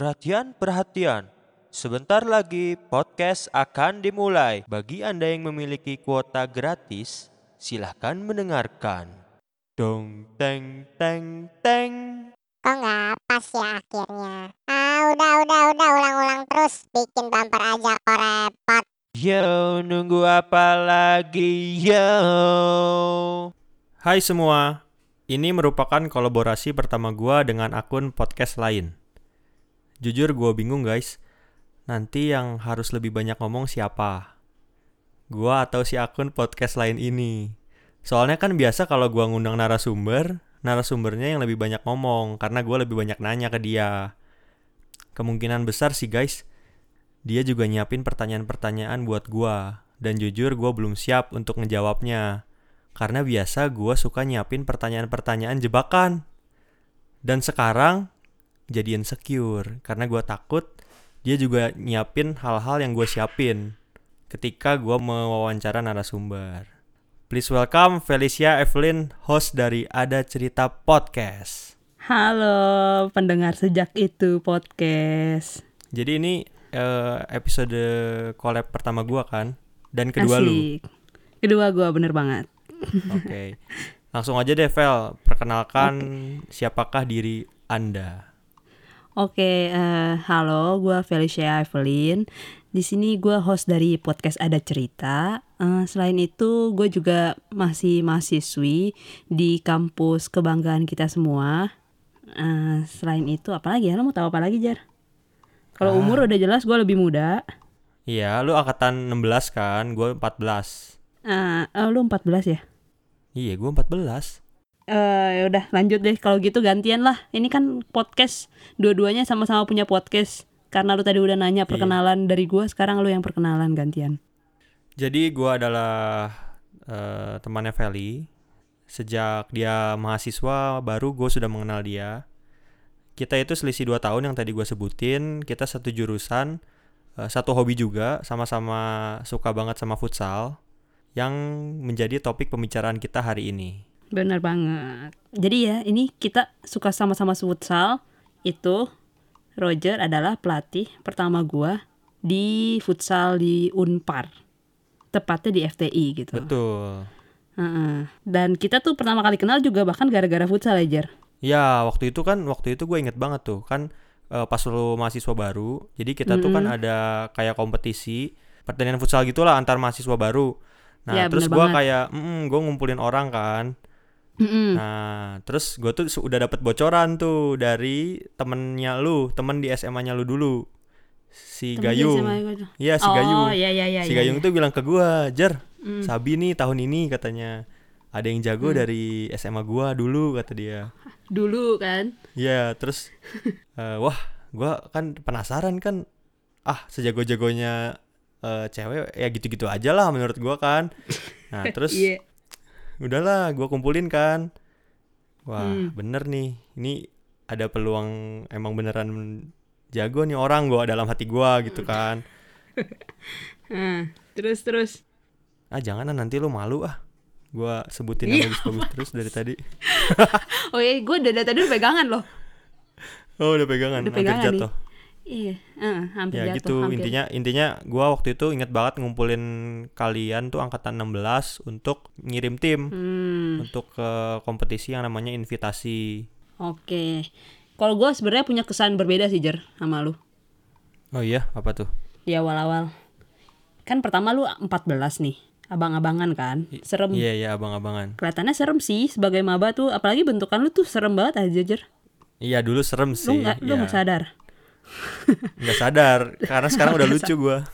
Perhatian, perhatian. Sebentar lagi podcast akan dimulai. Bagi Anda yang memiliki kuota gratis, silahkan mendengarkan. Dong, teng, teng, teng. Kok nggak pas ya akhirnya? Ah, udah, udah, udah, ulang-ulang terus. Bikin bumper aja kok repot. Yo, nunggu apa lagi, yo? Hai semua, ini merupakan kolaborasi pertama gua dengan akun podcast lain. Jujur gue bingung guys, nanti yang harus lebih banyak ngomong siapa? Gua atau si akun podcast lain ini? Soalnya kan biasa kalau gua ngundang narasumber, narasumbernya yang lebih banyak ngomong karena gua lebih banyak nanya ke dia. Kemungkinan besar sih guys, dia juga nyiapin pertanyaan-pertanyaan buat gua dan jujur gua belum siap untuk ngejawabnya. Karena biasa gua suka nyiapin pertanyaan-pertanyaan jebakan. Dan sekarang jadi insecure karena gua takut dia juga nyiapin hal-hal yang gue siapin ketika gua mewawancara narasumber. Please welcome Felicia Evelyn, host dari Ada Cerita Podcast. Halo pendengar sejak itu podcast. Jadi ini eh, episode collab pertama gua kan dan kedua lu. Asik. Kedua gua bener banget. Oke. Langsung aja deh Vel, perkenalkan siapakah diri Anda. Oke, eh, halo, gua Felicia Evelyn. Di sini gua host dari podcast Ada Cerita. Eh, selain itu, gue juga masih mahasiswi di kampus kebanggaan kita semua. Eh, selain itu, apa lagi ya? Lo mau tahu apa lagi, Jar? Kalau Ah. umur udah jelas gue lebih muda. Iya, lu angkatan 16 kan, gue 14. Eh, eh, lu 14 ya? Iya, gue 14. Eh udah lanjut deh kalau gitu gantian lah. Ini kan podcast dua-duanya sama-sama punya podcast. Karena lu tadi udah nanya perkenalan dari gua, sekarang lu yang perkenalan gantian. Jadi gue adalah eh, temannya Feli. Sejak dia mahasiswa baru gue sudah mengenal dia. Kita itu selisih 2 tahun yang tadi gue sebutin. Kita satu jurusan, eh, satu hobi juga, sama-sama suka banget sama futsal. Yang menjadi topik pembicaraan kita hari ini. Bener banget. Jadi ya, ini kita suka sama-sama futsal. Itu Roger adalah pelatih pertama gua di futsal di Unpar. Tepatnya di FTI gitu. Betul. Heeh. Dan kita tuh pertama kali kenal juga bahkan gara-gara futsal ya, Jar. Ya, waktu itu kan, waktu itu gue inget banget tuh, kan eh, pas lu mahasiswa baru, jadi kita tuh kan ada kayak kompetisi, pertandingan futsal gitulah antar mahasiswa baru. Nah, Ya, terus gue banget. kayak, mm, gue ngumpulin orang kan. Mm-mm. Nah, terus gue tuh udah dapet bocoran tuh dari temennya lu, temen di SMA-nya lu dulu, si Temen Gayung. Iya, si oh, Gayung. iya iya iya. si iya, Gayung iya. tuh bilang ke gue, Jer, Mm. Sabi nih tahun ini katanya. Ada yang jago dari SMA gua dulu kata dia. dulu kan. Iya, terus eh, wah, gua kan penasaran kan. Ah, sejago-jagonya eh, cewek ya gitu-gitu aja lah menurut gua kan. Nah, terus Iya. Udahlah gua kumpulin kan. Wah, Hmm. bener nih. Ini ada peluang emang beneran jago nih orang gua dalam hati gua gitu kan. Nah, terus terus. Ah, jangan ah, nanti lu malu ah. Gua sebutin yang bagus-bagus terus dari tadi. Oh iya, gue dari tadi udah pegangan loh. Oh, udah pegangan, Udah hampir pegangan nih. Iya, eh, hampir ya jatuh. gitu hampir. intinya intinya gua waktu itu inget banget ngumpulin kalian tuh angkatan 16 untuk ngirim tim Hmm, untuk ke kompetisi yang namanya invitasi oke. Kalau gue sebenarnya punya kesan berbeda sih Jer sama lu oh iya apa tuh di awal-awal. Kan pertama lu 14 nih, abang-abangan kan, serem. iya iya abang-abangan Kelihatannya serem sih sebagai maba tuh, apalagi bentukan lu tuh serem banget aja Jer. iya dulu serem Lu sih nggak, lu ya. nggak sadar. Nggak sadar karena sekarang udah lucu gua.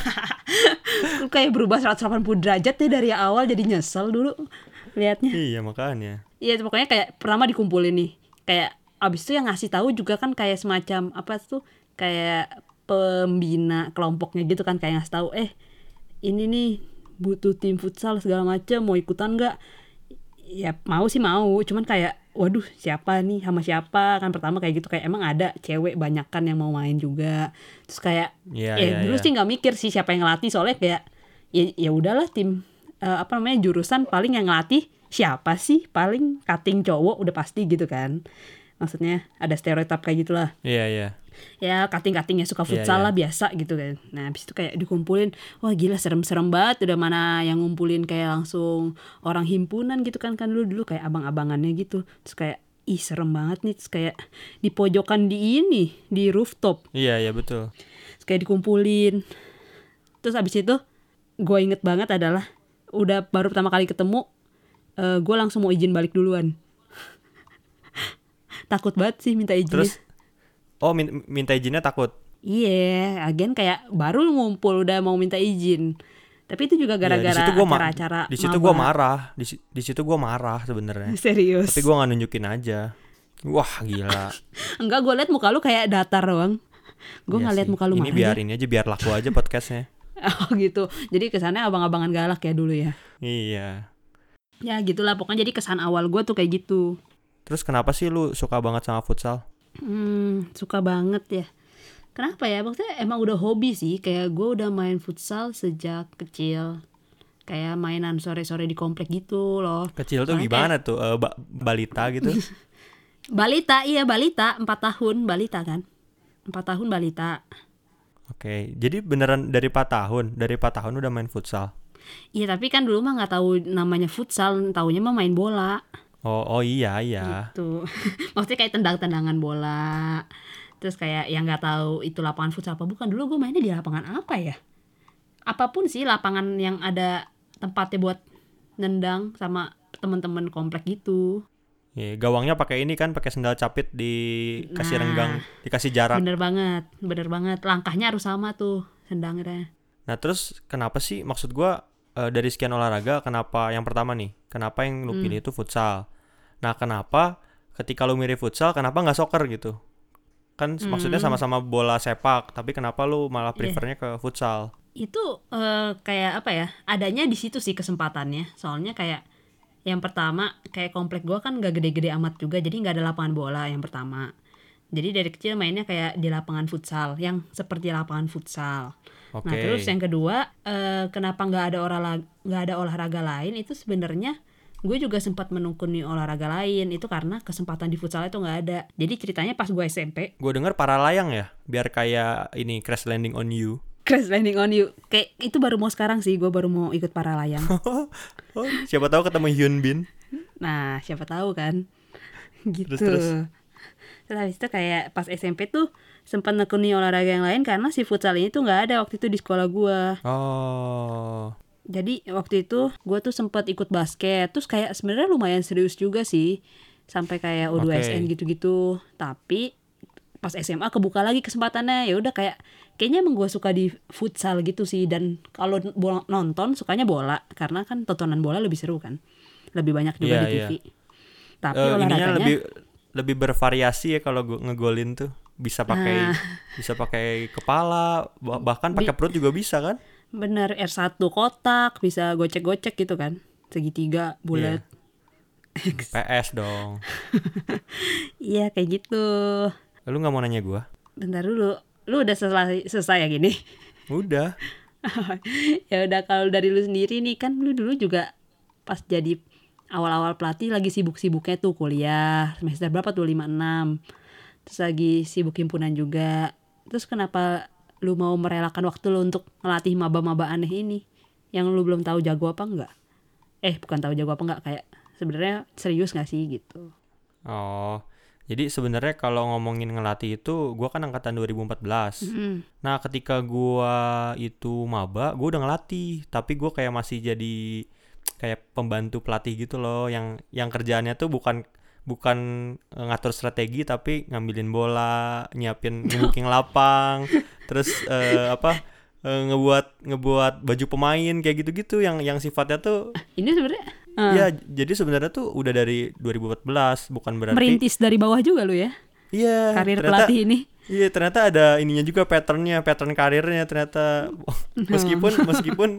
Lu kayak berubah 180 derajat deh dari awal jadi nyesel dulu liatnya. iya makanya. Iya pokoknya kayak pertama dikumpulin nih. Kayak abis itu yang ngasih tahu juga kan kayak semacam apa tuh kayak pembina kelompoknya gitu kan kayak ngasih tahu eh ini nih butuh tim futsal segala macam mau ikutan nggak? Ya mau sih mau cuman kayak waduh siapa nih? Sama siapa? Kan pertama kayak gitu kayak emang ada cewek banyak kan yang mau main juga. Terus kayak Iya, eh iya, dulu iya. sih nggak mikir sih siapa yang ngelatih soalnya kayak ya ya udahlah tim eh, apa namanya jurusan paling yang ngelatih siapa sih? Paling cutting cowok udah pasti gitu kan. Maksudnya ada stereotip kayak gitulah. Iya iya ya kating-katingnya suka Iya, futsal iya. lah biasa gitu kan. Nah habis itu kayak dikumpulin wah gila serem-serem banget. Udah mana yang ngumpulin kayak langsung orang himpunan gitu kan kan dulu dulu kayak abang-abangannya gitu. Terus kayak ih serem banget nih. Terus kayak di pojokan di ini di rooftop. Iya, iya betul. terus kayak dikumpulin. Terus abis itu gue inget banget adalah udah baru pertama kali ketemu gue langsung mau izin balik duluan. Takut banget sih minta izinnya. Terus oh min- minta izinnya takut. Iya, agen kayak baru ngumpul udah mau minta izin. Tapi itu juga Iya, gara-gara ma- acara-acara Di situ maba. marah. Di, di situ gua marah sebenarnya. Serius. Tapi gua nggak nunjukin aja. Wah, gila. Enggak, gue liat muka lu kayak datar doang. Gue Iya nggak liat muka lu Ini marah biar ya. ini aja biar laku aja podcastnya. Oh gitu. Jadi kesannya abang-abangan galak ya dulu ya. iya. Ya gitulah pokoknya jadi kesan awal gue tuh kayak gitu. Terus kenapa sih lu suka banget sama futsal? Hmm, suka banget ya. Kenapa ya? Maksudnya emang udah hobi sih. Kayak gue udah main futsal sejak kecil. Kayak mainan sore-sore di komplek gitu loh. Kecil tuh Soalnya gimana tuh? Eh, ba- balita gitu? Balita, iya balita, 4 tahun balita kan. 4 tahun balita. Oke, jadi beneran dari 4 tahun, dari 4 tahun udah main futsal. Iya tapi kan dulu mah nggak tahu namanya futsal, taunya mah main bola. Oh, oh iya iya. Tuh, maksudnya kayak tendang-tendangan bola. Terus kayak yang nggak tahu itu lapangan futsal apa bukan. Dulu gue mainnya di lapangan apa ya? Apa pun sih lapangan yang ada tempatnya buat nendang sama teman-teman komplek gitu. Iya, gawangnya pakai ini kan, pakai sendal capit dikasih Nah. renggang, dikasih jarak. Bener banget, bener banget. Langkahnya harus sama tuh sendangnya. Nah, terus kenapa sih maksud gua eh, dari sekian olahraga kenapa yang pertama nih, kenapa yang lu Hmm. pilih itu futsal? Nah, kenapa ketika lu milih futsal kenapa nggak soccer gitu? Kan maksudnya Hmm. sama-sama bola sepak, tapi kenapa lu malah Iya. prefernya ke futsal? itu eh, kayak apa ya adanya di situ sih kesempatannya soalnya kayak yang pertama kayak komplek gua kan gak gede-gede amat juga jadi nggak ada lapangan bola yang pertama jadi dari kecil mainnya kayak di lapangan futsal yang seperti lapangan futsal Oke. nah terus yang kedua eh, kenapa nggak ada olahraga nggak ada olahraga lain itu sebenarnya gue juga sempat menekuni olahraga lain itu karena kesempatan di futsal itu nggak ada jadi ceritanya pas gue SMP Gue denger para layang ya, biar kayak ini crash landing on you. crash landing on you kayak itu baru mau sekarang sih gue baru mau ikut para layang Oh, siapa tahu ketemu Hyun Bin. Nah, siapa tahu kan. Gitu. Terus, terus? Terus habis itu kayak pas SMP tuh sempat nekuni olahraga yang lain karena si futsal ini tuh nggak ada waktu itu di sekolah gua. Oh. Jadi waktu itu gua tuh sempat ikut basket. Terus kayak sebenarnya lumayan serius juga sih. Sampai kayak U2SN Oke. gitu-gitu. Tapi pas SMA kebuka lagi kesempatannya ya udah kayak kayaknya emang gue suka di futsal gitu sih dan kalau nonton sukanya bola karena kan tontonan bola lebih seru kan lebih banyak juga Iya, di TV tapi Eh, ininya olahraganya lebih lebih bervariasi ya kalau ngegolin tuh. Bisa pakai Nah. bisa pakai kepala, bah- bahkan pakai perut juga bisa kan? bener R1 kotak bisa gocek-gocek gitu kan segitiga bulat PS dong. iya kayak gitu Lu nggak mau nanya gua? bentar dulu lu udah selesai selesai ya gini Udah. ya udah kalau dari lu sendiri nih kan lu dulu juga pas jadi awal-awal pelatih lagi sibuk-sibuknya tuh kuliah semester berapa tuh 5 6 terus lagi sibuk himpunan juga terus kenapa lu mau merelakan waktu lu untuk ngelatih maba-maba aneh ini yang lu belum tahu jago apa enggak eh bukan tahu jago apa enggak kayak sebenarnya serius gak sih gitu Oh. Jadi sebenarnya kalau ngomongin ngelatih itu gua kan angkatan 2014. Mm. Nah, ketika gua itu maba, gua udah ngelatih, tapi gua kayak masih jadi kayak pembantu pelatih gitu loh yang yang kerjaannya tuh bukan bukan eh, ngatur strategi tapi ngambilin bola, nyiapin ngebooking lapang, terus eh, apa eh, ngebuat ngebuat baju pemain kayak gitu-gitu yang yang sifatnya tuh ini sebenarnya eh, ya jadi sebenarnya tuh udah dari 2014 bukan berarti merintis dari bawah juga lu ya iya karir ternyata- pelatih ini Iya ternyata ada ininya juga patternnya, pattern karirnya ternyata meskipun meskipun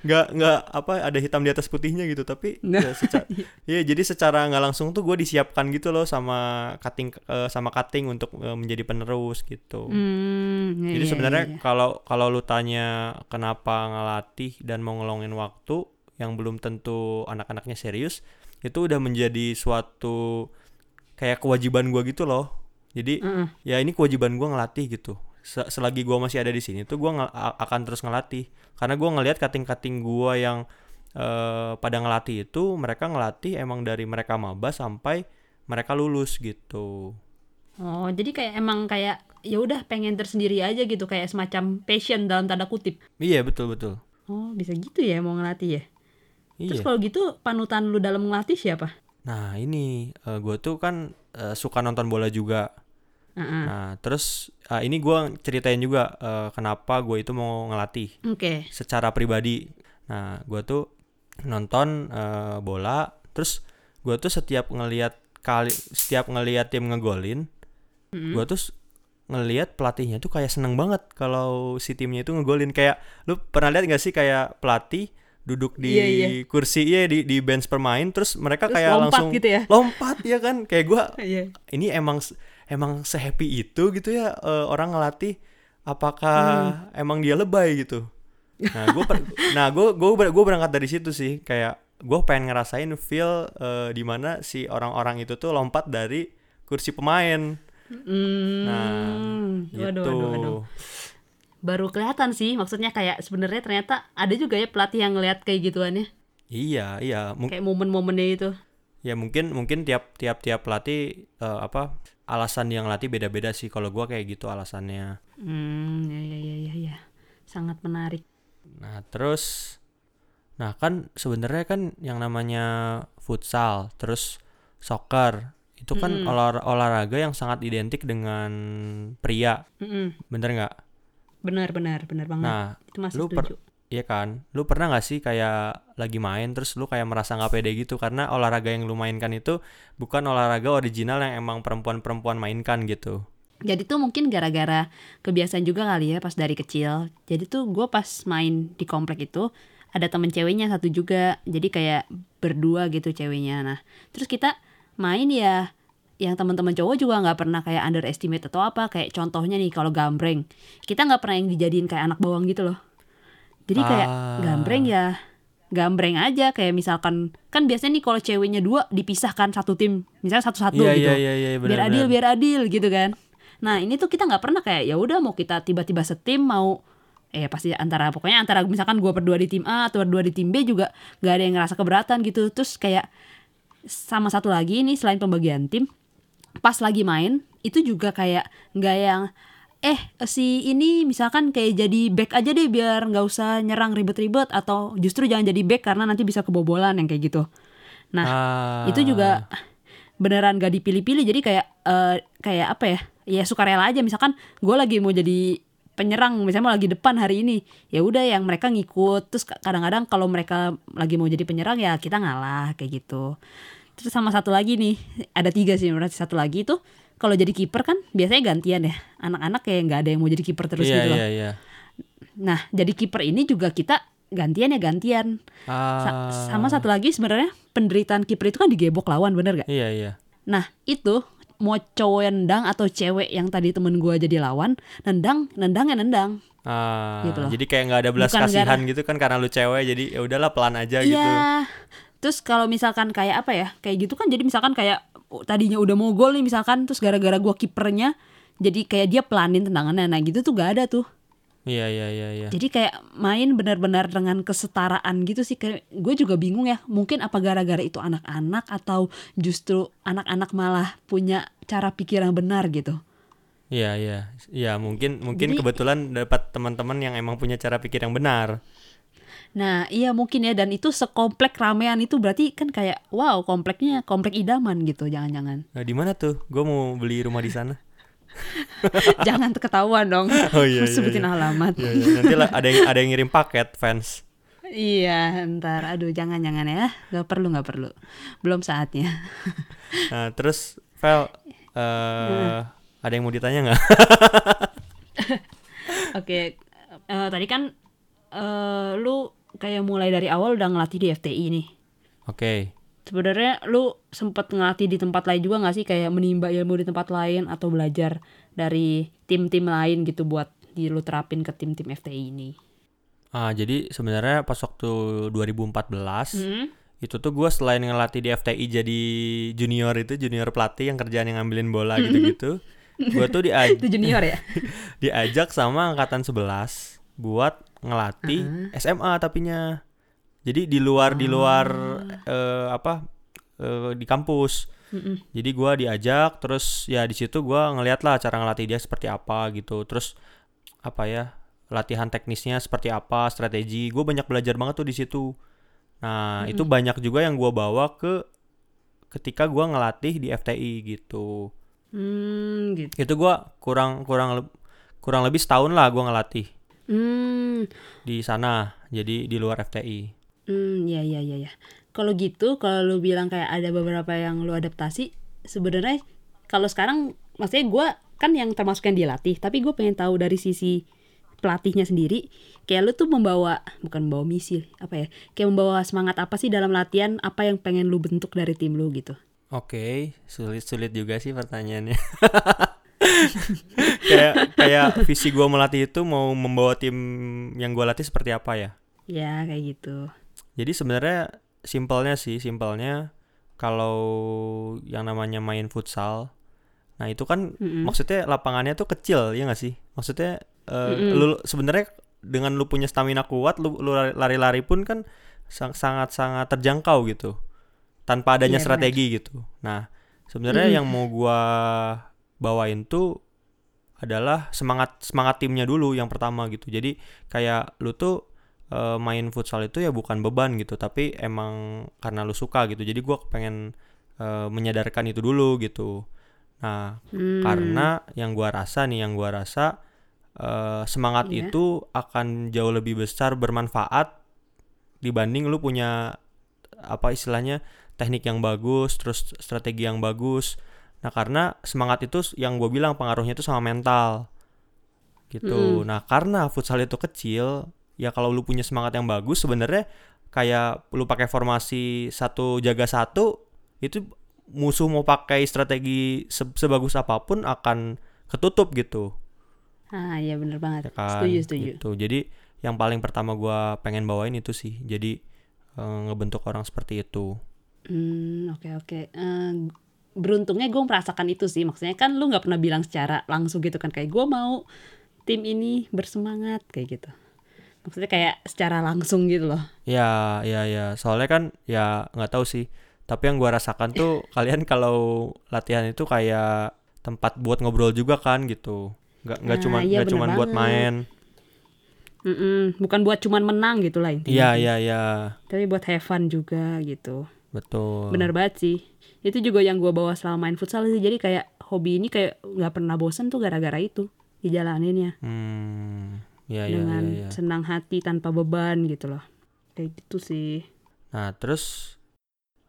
nggak nggak apa ada hitam di atas putihnya gitu tapi Nah, ya, seca- iya jadi secara nggak langsung tuh gue disiapkan gitu loh sama cutting eh, sama cutting untuk eh, menjadi penerus gitu. Hmm, iya, Jadi iya, sebenarnya iya, iya. kalau kalau lu tanya kenapa ngelatih dan mau ngelongin waktu yang belum tentu anak-anaknya serius itu udah menjadi suatu kayak kewajiban gua gitu loh Jadi Heeh. ya ini kewajiban gue ngelatih gitu. Se- selagi gue masih ada di sini tuh gue akan terus ngelatih. Karena gue ngelihat kating-kating gue yang eh, pada ngelatih itu mereka ngelatih emang dari mereka maba sampai mereka lulus gitu. Oh, jadi kayak emang kayak ya udah pengen tersendiri aja gitu kayak semacam passion dalam tanda kutip. Iya betul betul. Oh, bisa gitu ya mau ngelatih ya. Terus Iya. kalau gitu panutan lu dalam ngelatih siapa? Nah ini gue tuh kan eh, suka nonton bola juga. Heeh. Nah terus eh, ini gue ceritain juga eh, kenapa gue itu mau ngelatih Oke. secara pribadi. Nah gue tuh nonton eh, bola, terus gue tuh setiap ngelihat kali setiap ngelihat tim ngegolin, gue tuh ngelihat pelatihnya tuh kayak seneng banget kalau si timnya itu ngegolin kayak lu pernah lihat gak sih kayak pelatih duduk di Iya, iya. kursi iya di di bench pemain terus mereka Terus kayak lompat langsung gitu ya? lompat ya kan kayak gua Iya. ini emang emang sehappy itu gitu ya eh, orang ngelatih apakah Hmm. emang dia lebay gitu nah gue nah gue gue gue berangkat dari situ sih kayak gue pengen ngerasain feel eh, di mana si orang-orang itu tuh lompat dari kursi pemain Hmm. nah waduh, gitu waduh, waduh. Baru kelihatan sih, maksudnya kayak sebenarnya ternyata ada juga ya pelatih yang ngeliat kayak gituannya, iya iya Mung- kayak momen-momennya itu. Ya mungkin mungkin tiap tiap tiap pelatih eh, apa alasan yang latih beda-beda sih kalau gue kayak gitu alasannya Hmm, ya ya ya ya ya. Sangat menarik. Nah, terus nah kan sebenarnya kan yang namanya futsal, terus soccer itu kan olah- olahraga yang sangat identik dengan pria, Mm-mm. bener nggak? Benar benar benar banget. Nah, itu masih lu per-. Iya kan? Lu pernah nggak sih kayak lagi main terus lu kayak merasa nggak pede gitu karena olahraga yang lu mainkan itu bukan olahraga original yang emang perempuan-perempuan mainkan gitu. Jadi tuh mungkin gara-gara kebiasaan juga kali ya pas dari kecil. Jadi tuh gue pas main di komplek itu ada temen ceweknya satu juga. Jadi kayak berdua gitu ceweknya. Nah terus kita main ya yang teman-teman cowok juga nggak pernah kayak underestimate atau apa. Kayak contohnya nih kalau gambreng. Kita nggak pernah yang dijadiin kayak anak bawang gitu loh. Jadi kayak Ah. gambreng ya gambreng aja. Kayak misalkan kan biasanya nih kalau ceweknya dua dipisahkan satu tim. Misalnya satu-satu Iya, gitu. iya, iya, iya, biar benar, adil benar. biar adil gitu kan. Nah ini tuh kita nggak pernah kayak ya udah mau kita tiba-tiba setim mau eh pasti antara pokoknya antara misalkan gua berdua di tim A atau berdua di tim B juga nggak ada yang ngerasa keberatan gitu. Terus kayak sama satu lagi nih selain pembagian tim pas lagi main itu juga kayak nggak yang eh si ini misalkan kayak jadi back aja deh biar nggak usah nyerang ribet-ribet atau justru jangan jadi back karena nanti bisa kebobolan yang kayak gitu. Nah Ah. itu juga beneran gak dipilih-pilih. Jadi kayak eh, kayak apa ya? Ya sukarela aja. Misalkan gue lagi mau jadi penyerang misalnya mau lagi depan hari ini ya udah yang mereka ngikut. Terus ka- kadang-kadang kalau mereka lagi mau jadi penyerang ya kita ngalah kayak gitu. Terus sama satu lagi nih ada tiga sih berarti satu lagi itu kalau jadi kiper kan biasanya gantian ya anak-anak kayak nggak ada yang mau jadi kiper terus iya, gitu loh iya, iya. nah jadi kiper ini juga kita gantian ya gantian Sa- Ah. sama satu lagi sebenarnya penderitaan kiper itu kan digebok lawan bener gak Iya, iya. Nah itu mau cowok yang nendang atau cewek yang tadi temen gua jadi lawan nendang nendang ya nendang Ah, Gitu loh. jadi kayak nggak ada belas Bukan kasihan gara- gitu kan karena lu cewek jadi ya udahlah pelan aja gitu. iya terus kalau misalkan kayak apa ya kayak gitu kan jadi misalkan kayak tadinya udah mau gol nih misalkan terus gara-gara gua kipernya jadi kayak dia pelanin tendangannya nah gitu tuh gak ada tuh Iya iya iya iya. jadi kayak main benar-benar dengan kesetaraan gitu sih kayak gue juga bingung ya mungkin apa gara-gara itu anak-anak atau justru anak-anak malah punya cara pikir yang benar gitu Iya iya. Iya mungkin mungkin Jadi- kebetulan dapat teman-teman yang emang punya cara pikir yang benar. Nah iya mungkin ya dan itu sekomplek ramean itu berarti kan kayak wow kompleknya komplek idaman gitu jangan-jangan Nah, di mana tuh? Gue mau beli rumah di sana. jangan ketahuan dong Oh, iya, iya, sebutin iya. alamat Iya, iya. Nanti lah ada yang ada yang ngirim paket fans. iya ntar aduh jangan-jangan ya nggak perlu nggak perlu belum saatnya Nah terus Vel, eh ada yang mau ditanya nggak? Oke, eh, tadi kan eh, lu kayak mulai dari awal udah ngelatih di FTI nih. Oke. Sebenarnya lu sempet ngelatih di tempat lain juga nggak sih kayak menimba ilmu di tempat lain atau belajar dari tim-tim lain gitu buat di lu terapin ke tim-tim FTI ini? Ah jadi sebenarnya pas waktu 2014 Hmm? itu tuh gue selain ngelatih di FTI jadi junior itu junior pelatih yang kerjaan yang ngambilin bola gitu-gitu gue tuh diaj Itu junior ya? diajak sama angkatan 11 buat ngelatih SMA tapinya. Jadi di luar di luar eh, apa eh, di kampus. Mm-mm. Jadi gua diajak terus ya di situ gua ngeliat lah cara ngelatih dia seperti apa gitu. Terus apa ya latihan teknisnya seperti apa, strategi. Gue banyak belajar banget tuh di situ. Nah itu banyak juga yang gua bawa ke ketika gua ngelatih di FTI gitu. Hmm, gitu. Itu gua kurang kurang kurang lebih setahun lah gua ngelatih Hmm, di sana. Jadi di luar FTI. hmm, ya ya ya ya. Kalau gitu, kalau lu bilang kayak ada beberapa yang lu adaptasi, sebenarnya kalau sekarang, maksudnya gue kan yang termasuk yang dilatih, tapi gue pengen tahu dari sisi pelatihnya sendiri, kayak lu tuh membawa, bukan membawa misi, apa ya, kayak membawa semangat apa sih dalam latihan, apa yang pengen lu bentuk dari tim lu gitu. Oke, sulit-sulit juga sih pertanyaannya. kayak kayak visi gua melatih itu mau membawa tim yang gua latih seperti apa ya? Ya kayak gitu. Jadi sebenarnya simpelnya sih, simpelnya kalau yang namanya main futsal, nah itu kan Mm-mm. maksudnya lapangannya tuh kecil ya nggak sih? Maksudnya Mm-mm. lu sebenarnya dengan lu punya stamina kuat, lu lu lari-lari pun kan sang- sangat-sangat terjangkau gitu, tanpa adanya Iya, benar. strategi gitu. Nah sebenarnya Mm-mm. yang mau gua bawain tuh adalah semangat semangat timnya dulu yang pertama gitu. Jadi kayak lu tuh eh, main futsal itu ya bukan beban gitu, tapi emang karena lu suka gitu. Jadi gua pengen eh, menyadarkan itu dulu gitu. Nah, Hmm, karena yang gua rasa nih, yang gua rasa eh, semangat Iya. itu akan jauh lebih besar bermanfaat dibanding lu punya apa istilahnya teknik yang bagus, terus strategi yang bagus. Nah, karena semangat itu yang gue bilang pengaruhnya itu sama mental. Gitu. Mm-mm. Nah, karena futsal itu kecil, ya kalau lu punya semangat yang bagus sebenarnya kayak lu pakai formasi satu jaga satu itu musuh mau pakai strategi se- sebagus apa pun akan ketutup gitu ah ya bener banget. ya kan Setuju setuju. gitu jadi yang paling pertama gua pengen bawain itu sih jadi eh, ngebentuk orang seperti itu Hmm, oke oke. Eh, beruntungnya gue merasakan itu sih. Maksudnya kan lu nggak pernah bilang secara langsung gitu kan kayak gue mau tim ini bersemangat kayak gitu. Maksudnya kayak secara langsung gitu loh. ya ya ya soalnya kan ya nggak tahu sih tapi yang gua rasakan tuh kalian kalau latihan itu kayak tempat buat ngobrol juga kan gitu nggak nggak Nah, cuma iya nggak cuma buat main Mm-mm, bukan buat cuman menang gitu lah intinya. iya iya iya Tapi buat have fun juga gitu. betul Bener banget sih. Itu juga yang gue bawa selama main futsal sih. Jadi kayak hobi ini kayak nggak pernah bosan tuh gara-gara itu dijalaninnya hmm ya ya dengan ya, ya. senang hati tanpa beban gitu loh. Kayak gitu sih. Nah, terus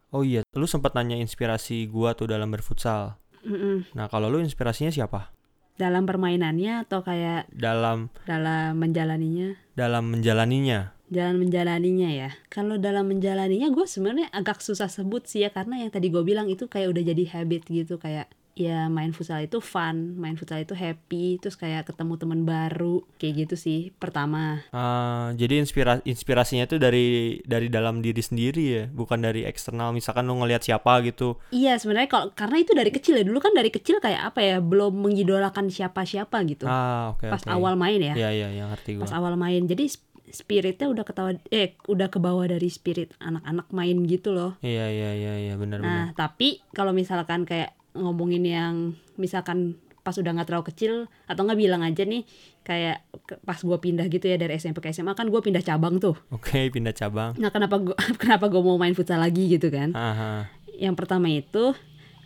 Oh iya, lu sempat nanya inspirasi gua tuh dalam berfutsal. Mm-mm. Nah, kalau lu inspirasinya siapa? Dalam permainannya atau kayak Dalam dalam menjalaninya? dalam menjalaninya. Jalan menjalaninya ya. Kalau dalam menjalaninya gue sebenarnya agak susah sebut sih ya karena yang tadi gue bilang itu kayak udah jadi habit gitu kayak ya main futsal itu fun, main futsal itu happy, terus kayak ketemu teman baru kayak gitu sih pertama. Ah, jadi inspira inspirasinya itu dari dari dalam diri sendiri ya, bukan dari eksternal. Misalkan lu ngelihat siapa gitu. Iya sebenarnya kalau karena itu dari kecil ya dulu kan dari kecil kayak apa ya belum mengidolakan siapa-siapa gitu. Ah, oke Pas oke. awal main ya. Iya, iya, yang ngerti Pas gua. awal main jadi spiritnya udah ketawa eh udah ke bawah dari spirit anak-anak main gitu loh. Iya, iya, iya, iya, benar benar. Nah, tapi kalau misalkan kayak ngomongin yang misalkan pas udah nggak terlalu kecil atau nggak bilang aja nih kayak pas gua pindah gitu ya dari SMP ke SMA kan gua pindah cabang tuh. Oke, pindah cabang. Nah, kenapa gua kenapa gua mau main futsal lagi gitu kan? Aha. Yang pertama itu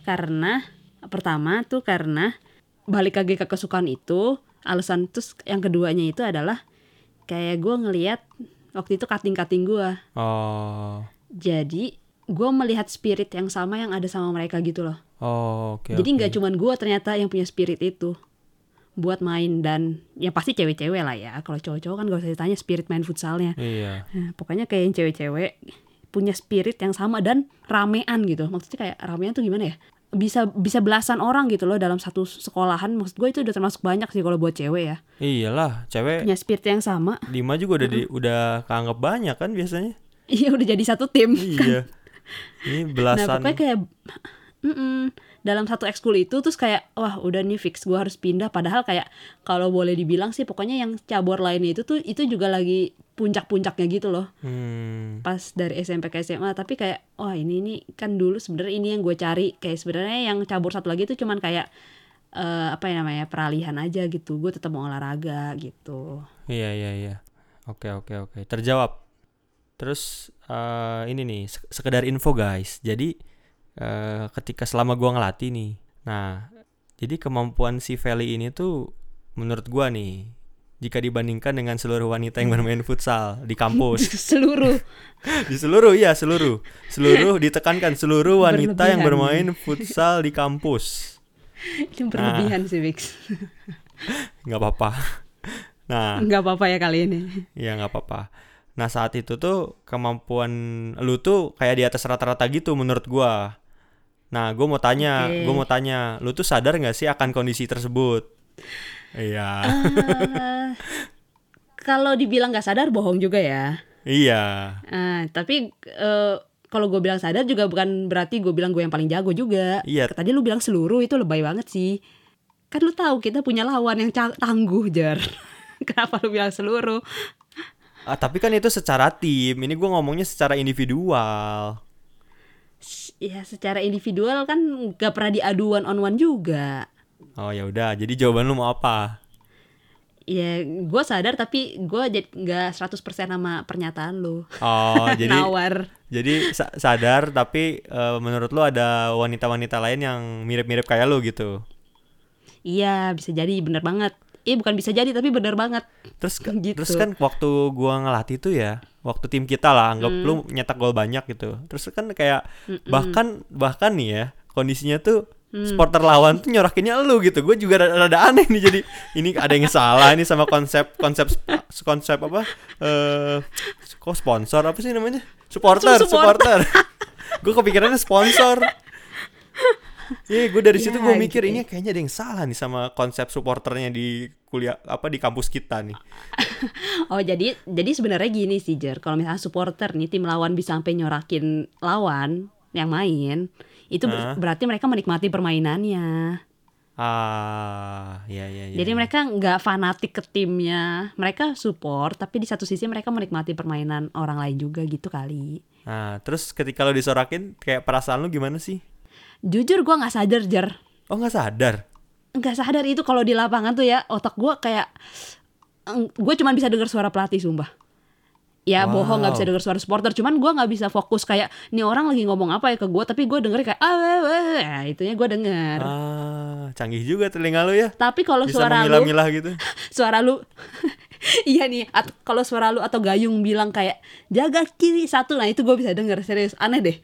karena pertama tuh karena balik lagi ke kesukaan itu, alasan terus yang keduanya itu adalah kayak gua ngelihat waktu itu kating-kating gua. Oh. Jadi gue melihat spirit yang sama yang ada sama mereka gitu loh. Oh, oke. Jadi nggak cuman gue ternyata yang punya spirit itu buat main dan ya pasti cewek-cewek lah ya. Kalau cowok-cowok kan gak usah ditanya spirit main futsalnya. Iya. Nah, pokoknya kayak yang cewek-cewek punya spirit yang sama dan ramean gitu. Maksudnya kayak ramean tuh gimana ya? Bisa bisa belasan orang gitu loh dalam satu sekolahan. Maksud gue itu udah termasuk banyak sih kalau buat cewek ya. Iyalah, cewek Punya spirit yang sama. lima juga udah di, udah keanggap banyak kan biasanya. Iya udah jadi satu tim. Iya. Ini Nah belasan. pokoknya kayak Mm-mm. Dalam satu ekskul itu terus kayak wah udah nih fix gue harus pindah padahal kayak kalau boleh dibilang sih pokoknya yang cabur lainnya itu tuh itu juga lagi puncak-puncaknya gitu loh Hmm. pas dari SMP ke SMA tapi kayak wah ini ini kan dulu sebenarnya ini yang gue cari kayak sebenarnya yang cabur satu lagi itu cuman kayak eh, apa ya namanya peralihan aja gitu gue tetap mau olahraga gitu Iya iya iya. Oke oke oke. Terjawab. Terus eh, ini nih sek- sekedar info guys. Jadi eh, ketika selama gua ngelatih nih. Nah, jadi kemampuan si Feli ini tuh menurut gua nih jika dibandingkan dengan seluruh wanita yang bermain futsal di kampus. seluruh di seluruh iya seluruh. Seluruh ditekankan seluruh wanita yang Berlebihan. bermain futsal di kampus. itu berlebihan sih Vix nggak apa-apa. Nah, nggak apa-apa ya kali ini Ya nggak apa-apa. Nah saat itu tuh kemampuan lu tuh kayak di atas rata-rata gitu menurut gua. Nah gue mau tanya, Oke. gue mau tanya, lu tuh sadar nggak sih akan kondisi tersebut? Iya, Eh, kalau dibilang nggak sadar bohong juga ya iya. Ah, tapi eh, kalau gue bilang sadar juga bukan berarti gue bilang gue yang paling jago juga. Iya. Tadi lu bilang seluruh itu lebay banget sih. Kan lu tahu kita punya lawan yang tangguh jar. Kenapa lu bilang seluruh? Ah, tapi kan itu secara tim. Ini gua ngomongnya secara individual. Ya secara individual kan gak pernah diadu one on one juga. Oh ya udah. Jadi jawaban lu mau apa? Ya gue sadar tapi gue jadi nggak 100% sama pernyataan lu. Oh jadi Nawar. jadi sa- sadar tapi eh, menurut lu ada wanita-wanita lain yang mirip-mirip kayak lu gitu. Iya bisa jadi bener banget. Iya bukan bisa jadi tapi bener banget. Terus Gitu. terus kan waktu gua ngelatih tuh ya, waktu tim kita lah anggap Hmm. lu nyetak gol banyak gitu. Terus kan kayak bahkan bahkan nih ya, kondisinya tuh Hmm. supporter lawan tuh nyorakinnya lu gitu. Gue juga rada, rada aneh nih jadi ini ada yang salah ini sama konsep konsep konsep apa eh kok sponsor apa sih namanya? Supporter, Supporter. supporter. gue kepikirannya sponsor. Iya, gue dari situ Ya, gue mikir gitu. ini kayaknya ada yang salah nih sama konsep supporternya di kuliah apa di kampus kita nih. Oh jadi jadi sebenarnya gini sih Jer, kalau misalnya supporter nih tim lawan bisa sampai nyorakin lawan yang main, itu Hah? berarti mereka menikmati permainannya. Ah, ya ya ya. jadi ya. mereka nggak fanatik ke timnya, mereka support, tapi di satu sisi mereka menikmati permainan orang lain juga gitu kali. Nah, terus ketika lo disorakin kayak perasaan lu gimana sih? Jujur gua nggak sadar Jer, Oh, nggak sadar. nggak sadar itu kalau di lapangan tuh ya otak gua kayak gue cuma bisa dengar suara pelatih sumpah. Ya Wow. bohong nggak bisa dengar suara supporter, cuman gua nggak bisa fokus kayak nih orang lagi ngomong apa ya ke gua, tapi gue denger kayak ah weh, weh." nah, itunya gue denger. Ah, canggih juga telinga lu ya. Tapi kalau suara lu, memilah-milah gitu. suara lu, iya nih, kalau suara lu atau Gayung bilang kayak jaga kiri satu, nah itu gue bisa denger serius, aneh deh.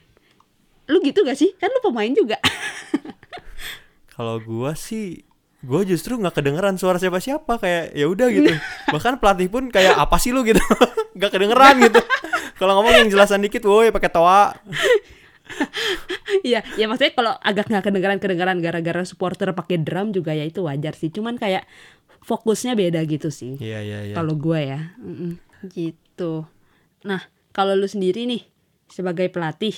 Lu gitu gak sih? Kan lu pemain juga. Kalau gua sih gua justru nggak kedengeran suara siapa-siapa kayak ya udah gitu. Bahkan pelatih pun kayak apa sih lu gitu. nggak kedengeran gitu. Kalau ngomong yang jelasan dikit, woi pakai toa. Iya, ya maksudnya kalau agak nggak kedengeran-kedengeran gara-gara supporter pakai drum juga ya itu wajar sih. Cuman kayak fokusnya beda gitu sih. Iya, iya, iya. Kalau gue ya, Mm-mm. gitu. Nah, kalau lu sendiri nih sebagai pelatih,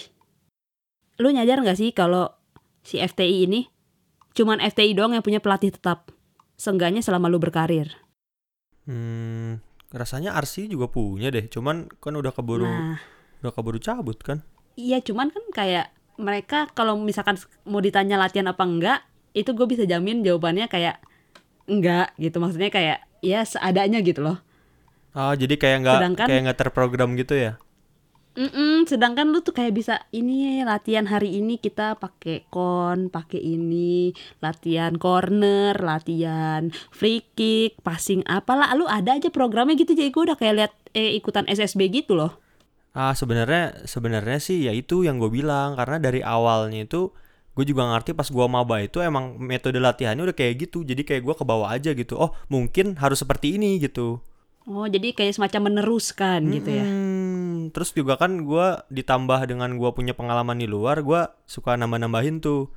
lu nyadar nggak sih kalau si FTI ini cuman FTI doang yang punya pelatih tetap, seenggaknya selama lu berkarir. Hmm, rasanya Arsi juga punya deh. Cuman kan udah keburu Nah, udah keburu cabut kan. iya cuman kan kayak mereka kalau misalkan mau ditanya latihan apa enggak, itu gue bisa jamin jawabannya kayak enggak gitu. Maksudnya kayak ya seadanya gitu loh. Ah, jadi kayak nggak Sedangkan- kayak nggak terprogram gitu ya? Mm-mm, sedangkan lu tuh kayak bisa ini latihan hari ini kita pakai kon, pakai ini, latihan corner, latihan free kick, passing apalah, lu ada aja programnya gitu jadi gue udah kayak lihat eh, ikutan SSB gitu loh. Ah, sebenarnya sebenarnya sih ya itu yang gue bilang karena dari awalnya itu gue juga ngerti pas gua maba itu emang metode latihannya udah kayak gitu. Jadi kayak gua ke bawah aja gitu. Oh, mungkin harus seperti ini gitu. Oh jadi kayak semacam meneruskan gitu ya. Terus juga kan gua ditambah dengan gua punya pengalaman di luar, gua suka nambah-nambahin tuh.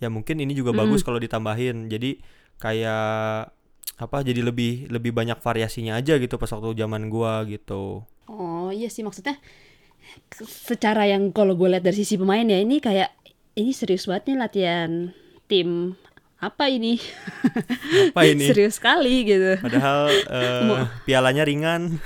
Ya mungkin ini juga bagus kalau ditambahin. Jadi kayak apa? Jadi lebih lebih banyak variasinya aja gitu pas waktu zaman gua gitu. Oh iya sih maksudnya secara yang kalau gue lihat dari sisi pemain ya ini kayak ini serius banget nih latihan tim apa ini? Apa ini? serius sekali gitu. Padahal eh, pialanya ringan.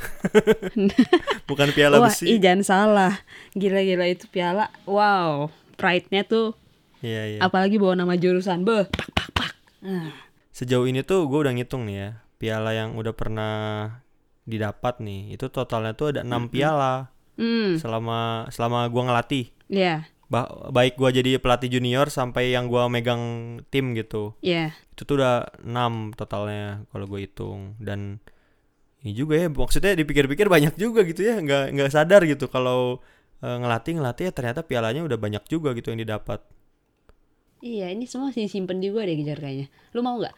Bukan piala Wah, besi. ih jangan salah. Gila-gila itu piala. Wow, pride-nya tuh Iya, iya. apalagi bawa nama jurusan. Beh, pak pak pak. Nah, Sejauh ini tuh gue udah ngitung nih ya. Piala yang udah pernah didapat nih, itu totalnya tuh ada enam piala Hmm, selama selama gua ngelatih. ya, Ba- baik gua jadi pelatih junior sampai yang gua megang tim gitu. ya. Itu tuh udah 6 totalnya kalau gue hitung dan ini juga ya maksudnya dipikir-pikir banyak juga gitu ya nggak nggak sadar gitu kalau eh, ngelatih ngelatih ya ternyata pialanya udah banyak juga gitu yang didapat Iya, ini semua sih simpen juga deh kejar kayaknya. Lu mau nggak?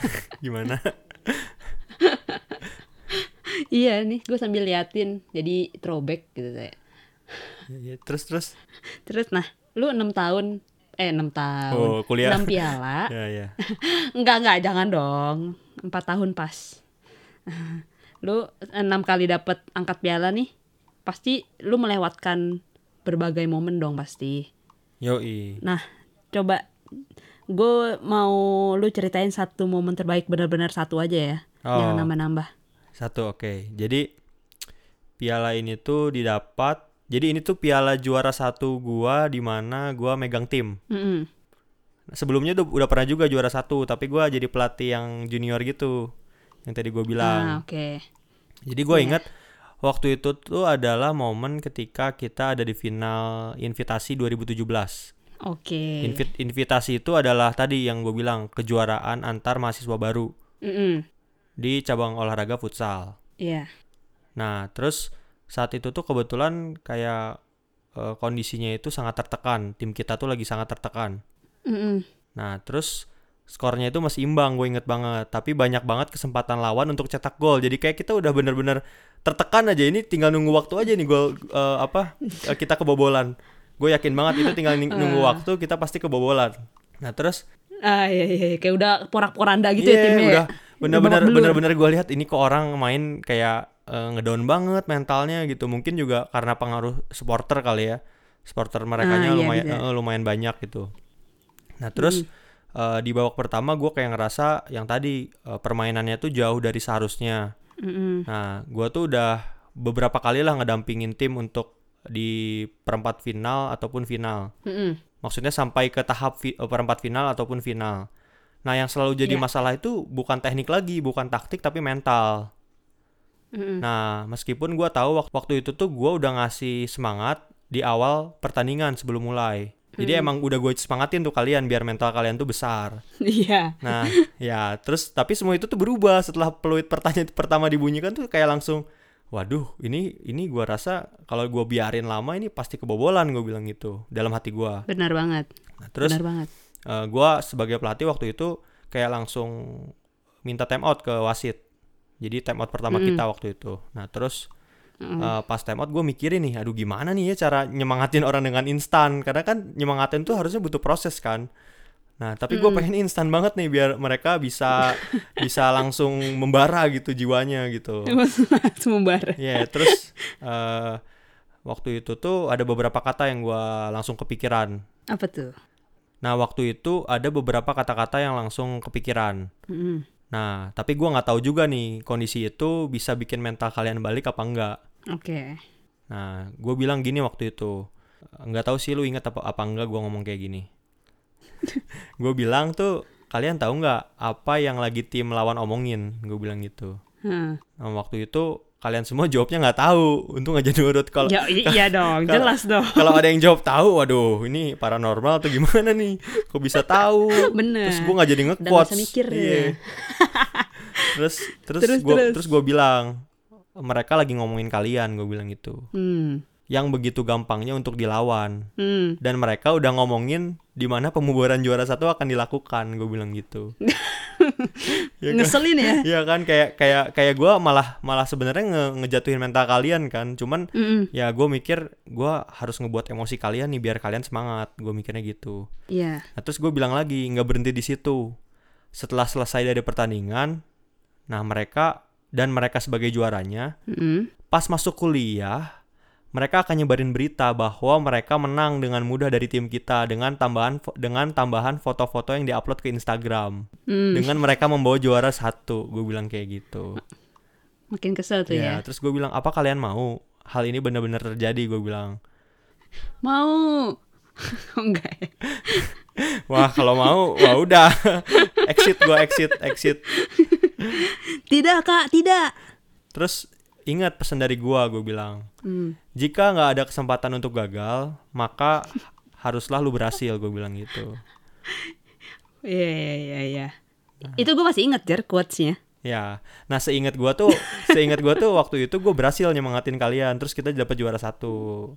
gimana iya nih, gue sambil liatin. Jadi throwback gitu saya. Ya, terus terus Terus nah, lu enam tahun eh enam tahun. Oh, kuliah. Enam piala. ya ya Enggak, enggak, jangan dong. Empat tahun pas. Lu enam kali dapat angkat piala nih, pasti lu melewatkan berbagai momen dong pasti. yoi Nah, coba gue mau lu ceritain satu momen terbaik benar-benar satu aja ya. Jangan Oh. nambah-nambah. Satu oke. Jadi piala ini tuh didapat. Jadi ini tuh piala juara satu gua di mana gua megang tim. Mm-mm. Sebelumnya tuh udah pernah juga juara satu, tapi gua jadi pelatih yang junior gitu. Yang tadi gua bilang. Ah, oke. Jadi gua Iya. ingat waktu itu tuh adalah momen ketika kita ada di final invitasi 2017. Oke. Invit- invitasi itu adalah tadi yang gue bilang kejuaraan antar mahasiswa baru Mm-mm. di cabang olahraga futsal. Iya. Nah, terus saat itu tuh kebetulan kayak eh, kondisinya itu sangat tertekan. Tim kita tuh lagi sangat tertekan. Mm-mm. Nah, terus skornya itu masih imbang, gue inget banget. Tapi banyak banget kesempatan lawan untuk cetak gol. Jadi kayak kita udah bener-bener tertekan aja. Ini tinggal nunggu waktu aja nih gol eh, apa eh, kita kebobolan. Gue yakin banget itu tinggal nunggu Ah. waktu kita pasti kebobolan. Nah, terus Ah iya, iya iya. kayak udah porak-poranda gitu ya Iya, timnya. ya. udah bener-bener bener-bener gue lihat ini kok orang main kayak eh, ngedown banget mentalnya gitu mungkin juga karena pengaruh supporter kali ya supporter mereka Ah, iya, lumayan eh, lumayan banyak gitu nah terus eh, di babak pertama gue kayak ngerasa yang tadi eh, permainannya tuh jauh dari seharusnya Mm-mm. nah gue tuh udah beberapa kali lah ngedampingin tim untuk di perempat final ataupun final Mm-mm. Maksudnya sampai ke tahap eh, perempat final ataupun final. Nah, yang selalu jadi Iya. masalah itu bukan teknik lagi, bukan taktik tapi mental. Nah, meskipun gua tahu wak- waktu itu tuh gua udah ngasih semangat di awal pertandingan sebelum mulai. Jadi emang udah gue semangatin tuh kalian biar mental kalian tuh besar. Iya. Nah, ya terus tapi semua itu tuh berubah setelah peluit pertanyaan pertama dibunyikan tuh kayak langsung waduh, ini ini gua rasa kalau gua biarin lama ini pasti kebobolan gue bilang gitu dalam hati gua. Benar banget. Nah, terus Benar banget. Eh, gua sebagai pelatih waktu itu kayak langsung minta time out ke wasit. Jadi time out pertama Mm-mm. kita waktu itu. Nah terus Mm-mm. eh, pas time out gue mikirin nih, aduh gimana nih ya cara nyemangatin orang dengan instan? Karena kan nyemangatin tuh harusnya butuh proses kan. Nah tapi gue Mm. pengen instan banget nih biar mereka bisa bisa langsung membara gitu jiwanya gitu. Sumbar. Iya, terus eh, waktu itu tuh ada beberapa kata yang gua langsung kepikiran. Apa tuh? Nah, waktu itu ada beberapa kata-kata yang langsung kepikiran. Mm-mm. Nah, tapi gua nggak tahu juga nih kondisi itu bisa bikin mental kalian balik apa enggak. Oke. Nah, gue bilang gini waktu itu. Nggak tahu sih lu inget apa apa enggak gua ngomong kayak gini. gue bilang tuh kalian tahu nggak apa yang lagi tim lawan omongin? Gue bilang gitu. Hmm. Nah, waktu itu kalian semua jawabnya nggak tahu. Untung aja nurut kalau Ya, iya dong, kalau- jelas dong. kalau ada yang jawab tahu, waduh ini paranormal atau gimana nih? Kok bisa tahu? Bener. Terus gue nggak jadi mikir Iya. ya. terus terus Terus, gue terus. terus gue bilang mereka lagi ngomongin kalian, gue bilang gitu. Hmm. Yang begitu gampangnya untuk dilawan Hmm. dan mereka udah ngomongin di mana pembubaran juara satu akan dilakukan, gue bilang gitu. Ya kan? Ngeselin ya. Iya kan kayak kayak kayak gue malah malah sebenarnya nge ngejatuhin mental kalian kan, cuman Mm-mm. ya gue mikir gue harus ngebuat emosi kalian nih biar kalian semangat gue mikirnya gitu Iya. nah terus gue bilang lagi nggak berhenti di situ setelah selesai dari pertandingan nah mereka dan mereka sebagai juaranya Mm-mm. pas masuk kuliah mereka akan nyebarin berita bahwa mereka menang dengan mudah dari tim kita dengan tambahan dengan tambahan foto-foto yang diupload ke Instagram Hmm, dengan mereka membawa juara satu gue bilang kayak gitu makin kesel tuh ya ya. terus gue bilang apa kalian mau hal ini benar-benar terjadi gue bilang Mau. Oh, enggak ya. wah kalau mau wah udah exit gue exit exit Tidak, Kak, tidak. terus ingat pesan dari gua gue bilang Hmm. jika nggak ada kesempatan untuk gagal maka haruslah lu berhasil gue bilang gitu Iya, iya, iya, iya. Itu gue masih inget, Jar, quotes-nya. Ya, nah seingat gua tuh, seingat gua tuh waktu itu gue berhasil nyemangatin kalian, terus kita dapat juara satu.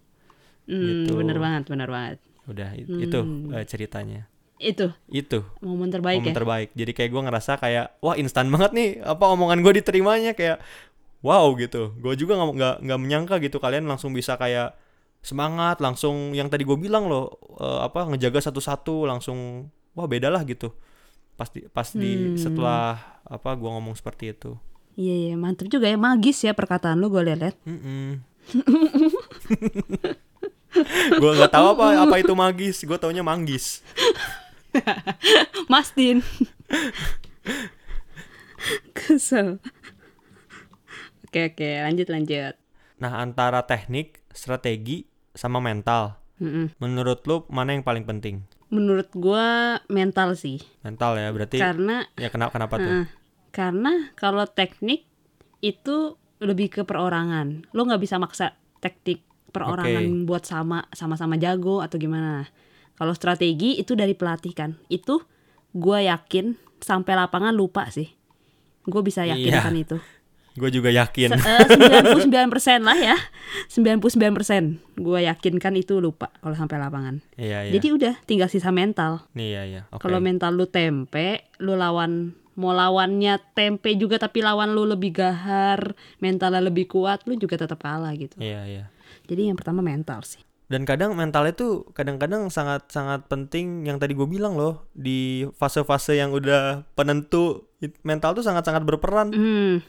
Hmm, Gitu. bener banget, bener banget. Udah i- itu eh, ceritanya. Itu Itu momen terbaik momen ya. terbaik. Jadi kayak gua ngerasa kayak wah instan banget nih apa omongan gue diterimanya kayak wow gitu. Gue juga nggak nggak nggak menyangka gitu kalian langsung bisa kayak semangat langsung yang tadi gue bilang loh eh, apa ngejaga satu-satu langsung wah beda lah gitu. Pas di pas di Hmm. setelah apa gua ngomong seperti itu. Iya, iya, mantep juga ya. Magis ya perkataan lu gue liat-liat. Mm gue nggak tahu apa apa itu magis gue taunya manggis Mastin. Kesel. Oke, oke, lanjut, lanjut. nah antara teknik strategi sama mental Mm-mm. menurut lu mana yang paling penting Menurut gua mental sih. mental ya berarti Karena ya kenapa kenapa tuh Heeh. Karena kalau teknik itu lebih ke perorangan. Lo nggak bisa maksa teknik perorangan buat sama sama-sama jago atau gimana. Kalau strategi itu dari pelatih kan. Itu gua yakin sampai lapangan lupa sih. Gue bisa yakinkan itu. Gue juga yakin Se- eh, 99% lah ya. 99% gue yakinkan itu lupa kalau sampai lapangan. iya iya Jadi udah tinggal sisa mental. nih iya iya oke Kalau mental lu tempe, lu lawan mau lawannya tempe juga tapi lawan lu lebih gahar, mentalnya lebih kuat, lu juga tetap kalah gitu. iya iya Jadi yang pertama mental sih. dan kadang mental itu kadang-kadang sangat sangat penting yang tadi gue bilang loh di fase-fase yang udah penentu mental tuh sangat-sangat berperan Hmm.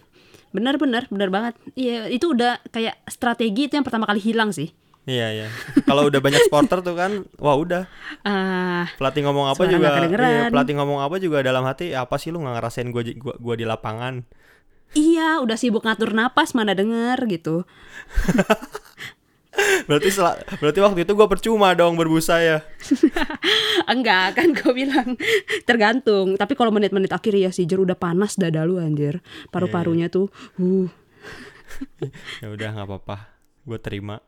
Benar benar benar banget. Iya, itu udah kayak strategi itu yang pertama kali hilang sih. iya iya kalau udah banyak supporter tuh kan wah udah Ah, pelatih ngomong apa juga iya, pelatih ngomong apa juga dalam hati apa sih lu nggak ngerasain gua, gua gua di lapangan iya, udah sibuk ngatur napas mana denger gitu. berarti sel- berarti waktu itu gua percuma dong berbusa ya Enggak, kan gue bilang tergantung. Tapi kalau menit-menit akhir ya si Jer udah panas dada lu anjir. Paru-parunya tuh uh ya udah nggak apa-apa gue terima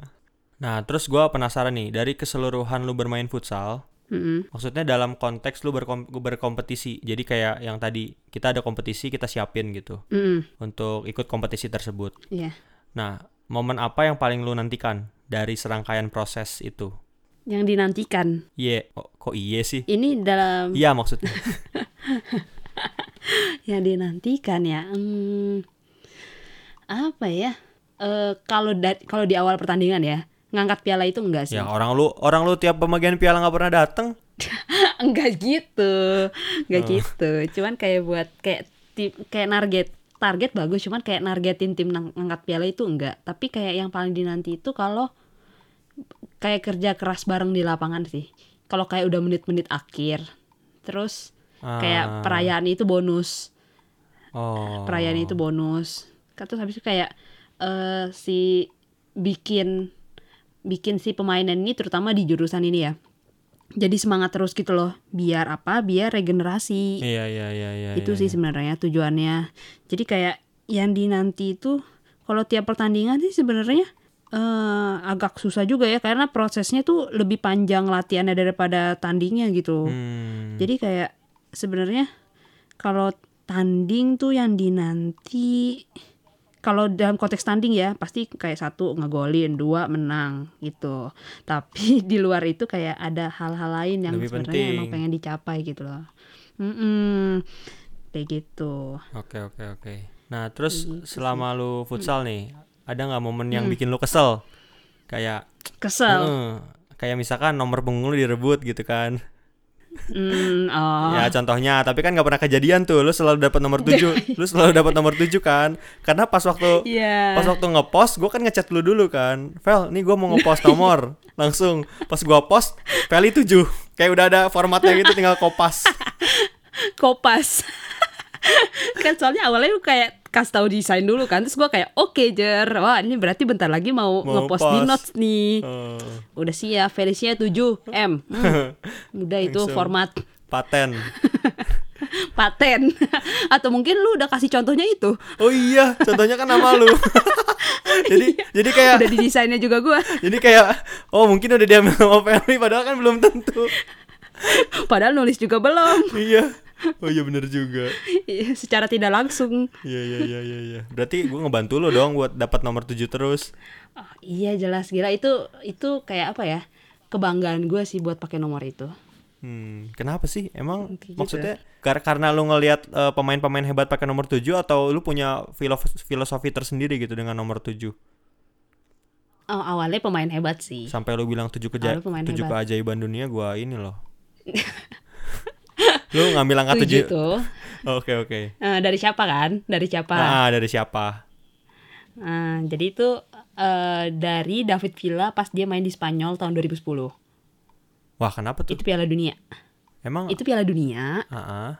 nah terus gua penasaran nih dari keseluruhan lu bermain futsal Mm-mm. maksudnya dalam konteks lu berkom- berkompetisi jadi kayak yang tadi kita ada kompetisi kita siapin gitu Mm-mm. untuk ikut kompetisi tersebut Iya. nah momen apa yang paling lu nantikan dari serangkaian proses itu Yang dinantikan. Iya, kok, kok iye sih? Ini dalam Iya maksudnya. yang dinantikan ya. Hmm, apa ya? Eh kalau kalau di awal pertandingan ya, ngangkat piala itu enggak sih? ya orang lu orang lu tiap pembagian piala nggak pernah dateng. enggak gitu. Enggak Oh. gitu. Cuman kayak buat kayak tim kayak target target bagus cuman kayak nargetin tim nang- ngangkat piala itu enggak. Tapi kayak yang paling dinanti itu kalau kayak kerja keras bareng di lapangan sih. Kalau kayak udah menit-menit akhir. Terus Ah. kayak perayaan itu bonus. Oh. perayaan itu bonus Kan terus habis itu kayak eh si bikin bikin si pemainan ini terutama di jurusan ini ya jadi semangat terus gitu loh biar apa biar regenerasi Iya iya iya iya. itu iya, sih iya. sebenarnya tujuannya jadi kayak yang dinanti itu kalau tiap pertandingan sih sebenarnya eh agak susah juga ya karena prosesnya tuh lebih panjang latihannya daripada tandingnya gitu Hmm. jadi kayak sebenarnya kalau tanding tuh yang dinanti kalau dalam konteks tanding ya pasti kayak satu ngegolin, dua menang gitu. Tapi di luar itu kayak ada hal-hal lain yang Lebih sebenarnya penting. emang pengen dicapai gitu loh. Mm-mm. Kayak gitu. Oke oke oke. Nah terus Gitu selama lu futsal nih, ada nggak momen Hmm. yang bikin lu kesel? Kayak, Kesel. eh, kayak misalkan nomor punggung lu direbut gitu kan? Hmm, oh. Ya contohnya, tapi kan nggak pernah kejadian tuh. Lu selalu dapat nomor 7. lu selalu dapat nomor 7 kan? Karena pas waktu Iya. pas waktu ngepost, gue kan ngechat lu dulu kan. Vel, nih gue mau ngepost nomor. Langsung pas gua post, Veli 7. Kayak udah ada formatnya gitu, tinggal kopas. Kopas. kan soalnya awalnya lu kayak kasih tahu desain dulu kan terus gua kayak oke jer. Wah ini berarti bentar lagi mau, Mau ngepost di notes nih. Eh, udah siap Felicia 7 M. Hmm, udah itu Langsung. format. paten. paten. Atau mungkin lu udah kasih contohnya itu. Oh iya, contohnya kan nama lu. jadi jadi kayak udah di desainnya juga gua. Jadi kayak oh mungkin udah diambil sama Feli padahal kan belum tentu. padahal nulis juga belum. Iya. Oh iya bener juga. Iya, secara tidak langsung Iya iya iya iya iya. Berarti gue ngebantu lo dong buat dapat nomor 7 terus. Oh, iya jelas gila itu itu kayak apa ya kebanggaan gue sih buat pakai nomor itu Hmm, kenapa sih? Emang gitu. maksudnya kar- karena lu ngelihat eh, pemain-pemain hebat pakai nomor 7 atau lu punya filof- filosofi tersendiri gitu dengan nomor 7? oh, awalnya pemain hebat sih Sampai lu bilang 7 keja- Awalnya pemain 7 hebat. keajaiban dunia gua ini loh. lu ngambil angka 7. tujuh tuh Oke oke. Eh, dari siapa kan dari siapa Ah, dari siapa? Nah, jadi itu eh, dari David Villa pas dia main di Spanyol tahun 2010 Wah, kenapa tuh? itu Piala Dunia Emang itu Piala Dunia Ah, ah.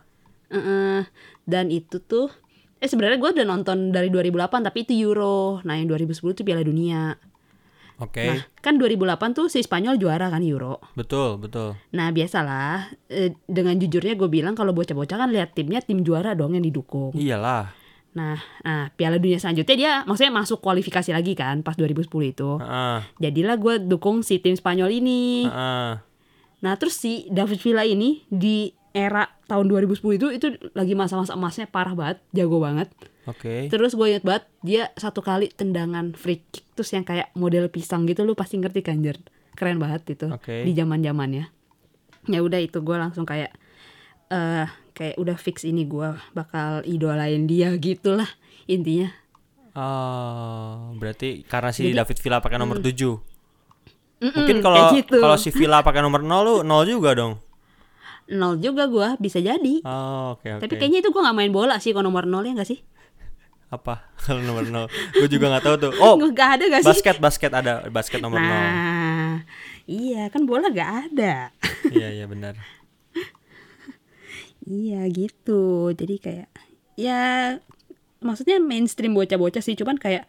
eh, dan itu tuh eh sebenarnya gue udah nonton dari 2008 tapi itu Euro nah yang 2010 itu Piala Dunia Oke. nah kan 2008 tuh si Spanyol juara kan Euro Betul, betul. Nah biasalah eh, dengan jujurnya gue bilang kalau bocah-bocah kan lihat timnya tim juara dong yang didukung. Iyalah. Nah, nah Piala Dunia selanjutnya dia maksudnya masuk kualifikasi lagi kan pas 2010 itu. Heeh. Jadilah gue dukung si tim Spanyol ini. Heeh. Nah terus si David Villa ini di era tahun 2010 itu itu lagi masa-masa emasnya parah banget, jago banget. Oke. Terus gue inget banget dia satu kali tendangan free kick terus yang kayak model pisang gitu lu pasti ngerti kan Jer. Keren banget itu Oke. di zaman zamannya. Ya udah itu gue langsung kayak eh kayak udah fix ini gue bakal idolain dia gitulah intinya. Oh, berarti karena si Jadi- David Villa pakai nomor 7. Mm-mm, Mungkin kalau gitu. kalau si Villa pakai nomor 0 lu 0 juga dong. nol juga gue bisa jadi. Oh, oke oke. Tapi kayaknya itu gue nggak main bola sih kalau nomor nol ya nggak sih? Apa kalau nomor 0? Gue juga nggak tahu tuh. Oh, Nggak ada gak sih? basket basket ada basket nomor 0. Nah, iya kan bola gak ada. Iya iya benar. Iya gitu. Jadi kayak ya maksudnya mainstream bocah-bocah sih cuman kayak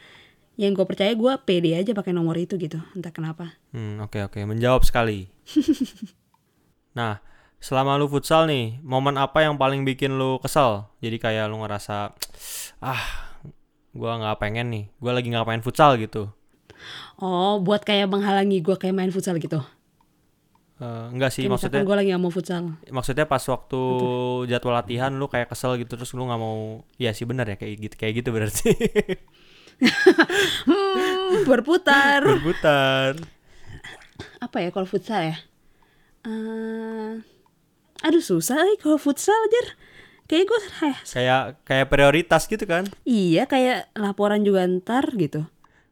yang gue percaya gue pede aja pakai nomor itu gitu entah kenapa Hmm, oke oke, menjawab sekali. nah, selama lu futsal nih, momen apa yang paling bikin lu kesel? Jadi kayak lu ngerasa ah, gua nggak pengen nih. Gua lagi nggak pengen futsal gitu. oh buat kayak menghalangi gue kayak main futsal gitu? Eh, enggak sih, Kayak maksudnya gue lagi gak mau futsal. maksudnya pas waktu jadwal latihan lu kayak kesel gitu terus lu nggak mau ya sih benar ya kayak gitu kayak gitu berarti. Hmm, berputar. Berputar. Apa ya kalau futsal ya? Eh, aduh susah eh kalau futsal aja kayak gue kayak kayak prioritas gitu kan? Iya kayak laporan juga ntar gitu.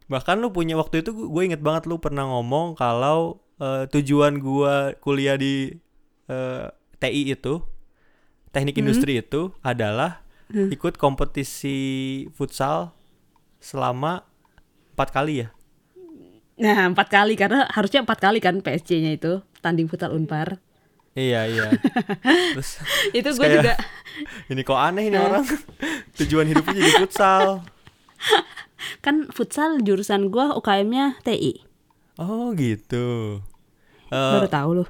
Bahkan lu punya waktu itu gue inget banget lu pernah ngomong kalau eh, tujuan gua kuliah di eh, TI itu teknik industri itu adalah ikut kompetisi futsal selama empat kali ya. Nah empat kali karena harusnya empat kali kan PSG-nya itu tanding futsal unpar iya iya. Terus itu gue juga. ini kok aneh ini orang. Tujuan hidupnya jadi futsal. Kan futsal jurusan gua UKM-nya TI. oh gitu. Eh, Baru tahu loh.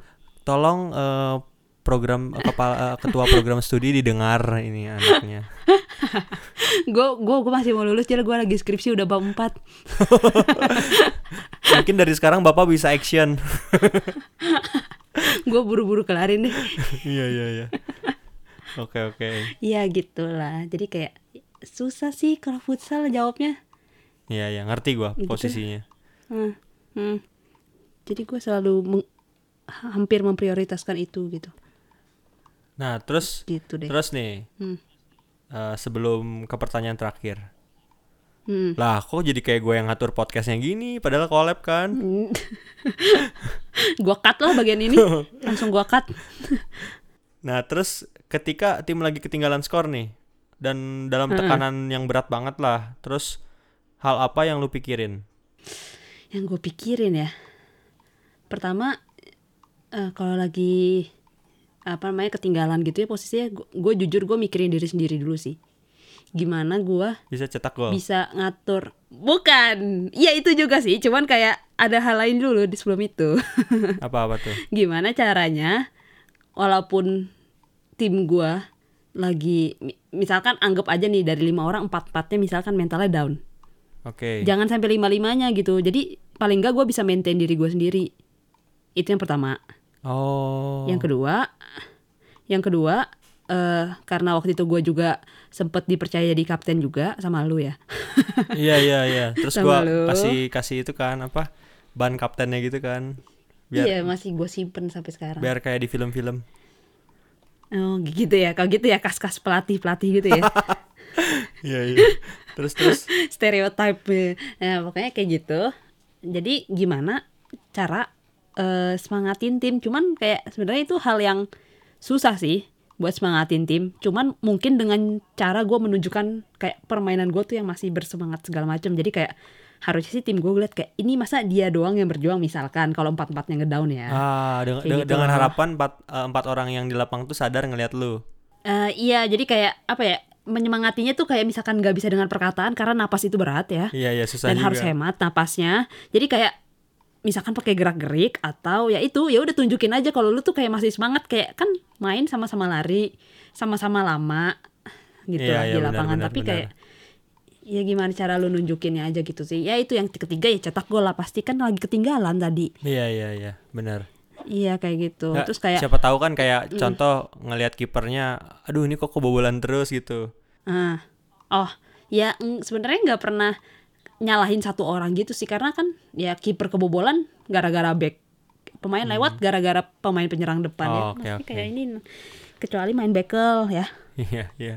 tolong eh, program kepala eh, ketua program studi didengar ini anaknya. Gue gua, gua masih mau lulus jadi gua lagi skripsi udah bab 4. mungkin dari sekarang bapak bisa action gue buru-buru kelarin deh. iya iya iya oke oke Iya gitulah. Jadi kayak susah sih kalau futsal jawabnya. iya iya ngerti gua Gitu. posisinya Hmm. hmm. Jadi gue selalu hampir memprioritaskan itu gitu. nah terus Gitu deh. terus nih Hmm. eh, sebelum ke pertanyaan terakhir Hmm. Lah, kok jadi kayak gue yang ngatur podcastnya gini, padahal collab kan? gua cut lah bagian ini. Langsung gua cut. Nah, terus ketika tim lagi ketinggalan skor nih, dan dalam tekanan yang berat banget lah, terus hal apa yang lu pikirin? Yang gue pikirin ya. Pertama eh, kalau lagi apa namanya ketinggalan gitu ya posisinya gue jujur gue mikirin diri sendiri dulu sih. Gimana gue Bisa cetak gol? bisa ngatur bukan iya itu juga sih cuman kayak ada hal lain dulu di sebelum itu Apa-apa tuh? gimana caranya walaupun tim gua lagi mi- misalkan anggap aja nih dari lima orang empat empatnya misalkan mentalnya down Oke. jangan sampai lima limanya gitu jadi paling enggak gua bisa maintain diri gua sendiri itu yang pertama Oh. yang kedua yang kedua eh karena waktu itu gua juga sempet dipercaya jadi kapten juga sama lu ya Iya iya iya. Terus lu. kasih kasih itu kan apa? Ban kaptennya gitu kan. Biar iya masih gue simpen sampai sekarang biar kayak di film-film. Oh gitu ya, kalau gitu ya kas-kas pelatih-pelatih gitu ya, Iya iya. Terus terus stereotype. Nah pokoknya kayak gitu. Jadi gimana cara eh, semangatin tim? Cuman kayak sebenarnya itu hal yang susah sih buat semangatin tim. Cuman mungkin dengan cara gue menunjukkan kayak permainan gue tuh yang masih bersemangat segala macam. Jadi kayak harusnya sih tim gue lihat kayak ini masa dia doang yang berjuang misalkan kalau empat empatnya ngedown ya. ah dengan, dengan, gitu dengan harapan empat eh, empat orang yang di lapang tuh sadar ngelihat lu. Eh, iya, jadi kayak apa ya? Menyemangatinya tuh kayak misalkan nggak bisa dengan perkataan karena napas itu berat ya. Iya iya susah Dan juga. harus hemat napasnya. Jadi kayak misalkan pakai gerak-gerik atau ya itu ya udah tunjukin aja kalau lu tuh kayak masih semangat kayak kan main sama-sama lari, sama-sama lama gitu Iya, lah iya, di lapangan. benar, Tapi benar. kayak ya gimana cara lu nunjukinnya aja gitu sih. Ya itu yang ketiga ya cetak gol lah pasti kan lagi ketinggalan tadi. Iya iya iya benar. Iya kayak gitu. Nggak, Terus kayak siapa tahu kan kayak contoh ngelihat kipernya, aduh ini kok kebobolan terus gitu. Ah, oh, ya mm, sebenarnya nggak pernah nyalahin satu orang gitu sih karena kan ya kiper kebobolan gara-gara back pemain lewat gara-gara pemain penyerang depan ya. Hmm. Oh, oke, Maksudnya oke. kayak ini kecuali main bekel ya. Iya iya.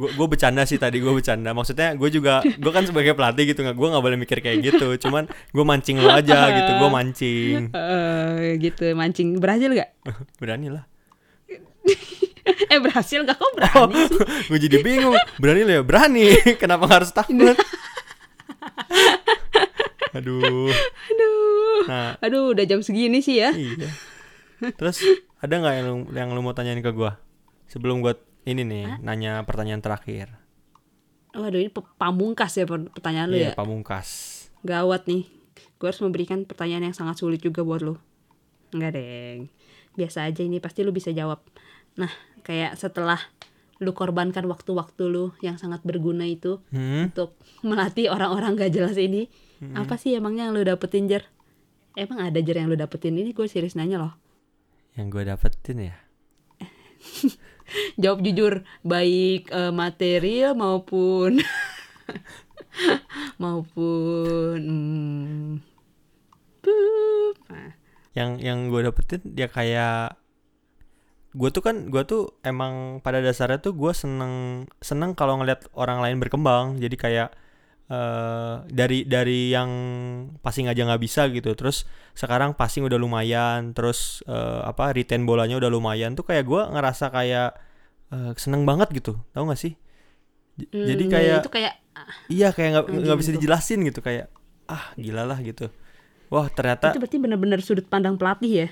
gue gue bercanda sih tadi gue bercanda. Maksudnya gue juga gue kan sebagai pelatih gitu nggak gue nggak boleh mikir kayak gitu. Cuman gue mancing lo aja gitu. Gue mancing. Eh gitu mancing berhasil nggak? Berani lah. eh berhasil nggak kok berani sih? gue jadi bingung. Berani lo ya berani. Kenapa harus takut? Aduh. Aduh, Nah aduh udah jam segini sih ya. iya. Terus ada nggak yang lu, yang lu mau tanyain ke gue sebelum gue ini nih nanya pertanyaan terakhir? Waduh ini pamungkas ya per- pertanyaan lu Iya ya. pamungkas. Gawat nih. Gue harus memberikan pertanyaan yang sangat sulit juga buat lo. Enggak, Deng. Biasa aja ini pasti lu bisa jawab. Nah, kayak setelah lu korbankan waktu-waktu lu yang sangat berguna itu Hmm? untuk melatih orang-orang gak jelas ini, apa sih emangnya yang lu dapetin, Jer? Emang ada Jer yang lu dapetin ini? Gue serius nanya loh. Yang gue dapetin ya. Jawab jujur, baik eh, material maupun maupun hmm. Nah, yang yang gue dapetin ya kayak gue tuh kan gue tuh emang pada dasarnya tuh gue seneng seneng kalau ngeliat orang lain berkembang. Jadi kayak eh dari dari yang passing aja nggak bisa gitu. Terus sekarang passing udah lumayan terus eh, apa retain bolanya udah lumayan. Tuh kayak gue ngerasa kayak eh, seneng banget gitu. Tahu nggak sih? J- jadi hmm, kayak itu kayak iya kayak nggak nggak bisa dijelasin gitu. Kayak ah gila lah gitu. Wah ternyata itu berarti benar-benar sudut pandang pelatih ya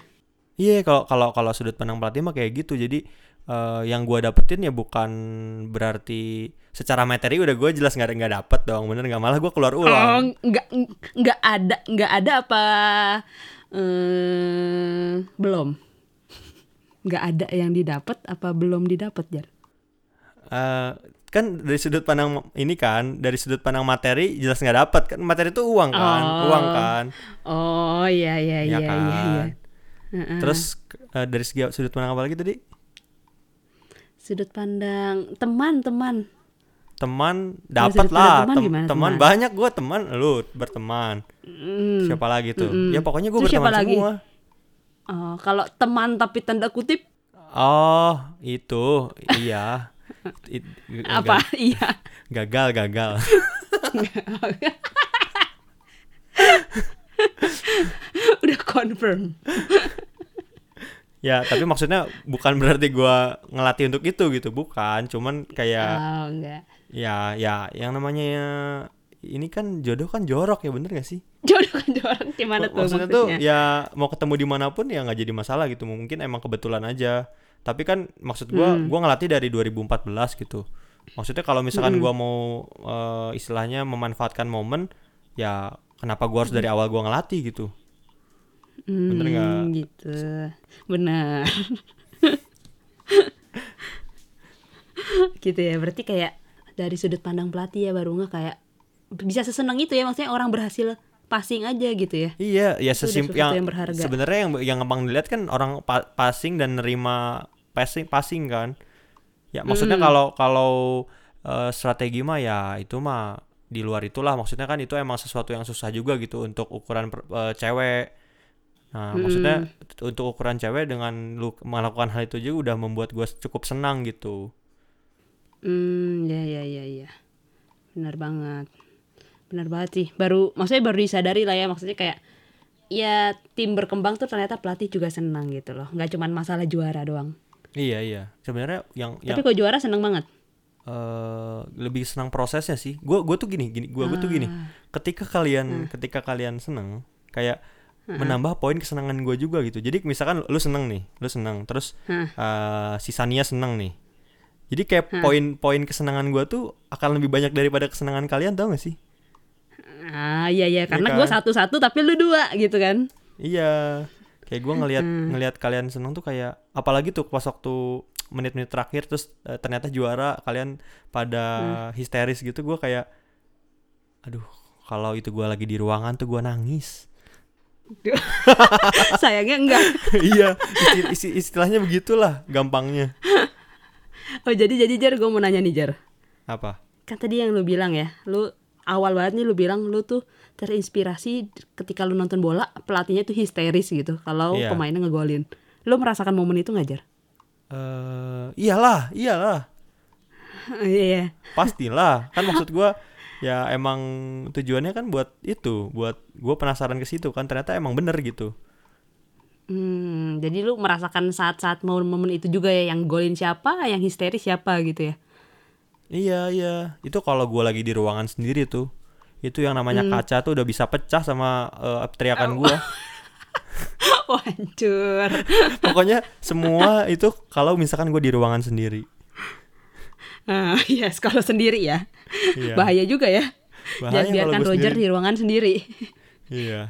Iya, kalau kalau kalau sudut pandang pelatih mah kayak gitu. Jadi eh, yang gua dapetin ya bukan berarti secara materi udah gue jelas nggak nggak dapet dong, bener nggak malah gue keluar oh ulang. nggak nggak ada nggak ada apa eh, belum nggak ada yang didapat apa belum didapat jar Eh, kan dari sudut pandang ini kan, dari sudut pandang materi jelas nggak dapet kan. Materi itu uang kan, Oh. uang kan. oh iya iya Ya iya iya iya Terus eh, dari segi sudut pandang apa lagi tadi? sudut pandang teman teman dapat lah, teman tem- gimana, teman teman? banyak gue teman, lu berteman. Hmm. Siapa lagi tuh? Mm-mm. Ya pokoknya gue siapa berteman lagi? semua. Oh, kalau teman tapi tanda kutip Oh, itu. Iya. It- Apa? Iya. gagal gagal Udah confirm. ya tapi maksudnya bukan berarti gua ngelatih untuk itu gitu bukan cuman kayak Oh, enggak. ya ya yang namanya ini kan jodoh kan jorok ya bener gak sih Jodoh kan orang gimana tuh maksudnya, maksudnya? tuh ya mau ketemu di mana pun ya nggak jadi masalah gitu mungkin emang kebetulan aja tapi kan maksud gua Hmm. gua ngelatih dari 2014 gitu maksudnya kalau misalkan gua mau eh, istilahnya memanfaatkan momen ya kenapa gua harus dari awal gua ngelatih gitu bener nggak? Hmm, gitu. Bener. gitu ya. Berarti kayak dari sudut pandang pelatih ya baru nggak kayak bisa seseneng itu ya maksudnya orang berhasil passing aja gitu ya. Iya, ya Itu udah sesimp sesuatu yang, yang berharga. sebenarnya yang yang gampang dilihat kan orang pa- passing dan nerima passing passing kan. Ya maksudnya Hmm. kalau kalau eh, strategi mah ya itu mah di luar itulah maksudnya kan itu emang sesuatu yang susah juga gitu untuk ukuran per- eh, cewek. Nah, maksudnya t- untuk ukuran cewek dengan lu melakukan hal itu juga udah membuat gue cukup senang gitu. Hmm, ya ya ya ya. Benar banget. Benar banget sih. Baru maksudnya baru disadari lah ya maksudnya kayak ya tim berkembang tuh ternyata pelatih juga senang gitu loh. nggak cuman masalah juara doang. Iya, iya. Sebenarnya yang yang Tapi kalau juara seneng banget. Eh lebih senang prosesnya sih. Gue gue tuh gini, gini gue gue tuh gini. Ah. Ketika kalian ketika kalian seneng, kayak menambah poin kesenangan gue juga gitu. Jadi misalkan lu seneng nih, lu seneng, terus Hah. eh, si Sania seneng nih. Jadi kayak poin-poin kesenangan gue tuh akan lebih banyak daripada kesenangan kalian tau gak sih? Ah iya iya karena kan? gue satu-satu tapi lu dua gitu kan. Iya. Kayak gue ngelihat ngelihat kalian seneng tuh kayak apalagi tuh pas waktu menit-menit terakhir terus eh, ternyata juara kalian pada histeris gitu gue kayak aduh kalau itu gue lagi di ruangan tuh gue nangis. Sayangnya enggak. iya, isti- isti- istilahnya begitulah gampangnya. Oh jadi jadi Jar gue mau nanya nih Jar. Apa? Kan tadi yang lu bilang ya, lu awal banget nih lu bilang lu tuh terinspirasi ketika lu nonton bola pelatihnya tuh histeris gitu kalau Iya. pemainnya ngegolin. Lu merasakan momen itu nggak Jar? Eh iyalah, iyalah. Iya. Pastilah. Kan maksud gua ya emang tujuannya kan buat itu, buat gua penasaran ke situ kan ternyata emang bener gitu. Hmm, jadi lu merasakan saat-saat momen-momen itu juga ya yang golin siapa, yang histeris siapa gitu ya. Iya, iya. Itu kalau gua lagi di ruangan sendiri tuh. Itu yang namanya kaca tuh udah bisa pecah sama eh, teriakan gua. Wah, hancur. Pokoknya semua itu kalau misalkan gua di ruangan sendiri. Ah, yes, kalau sendiri ya. Iya. Bahaya juga ya. Bahaya Jangan biarkan Roger sendiri. di ruangan sendiri. Iya.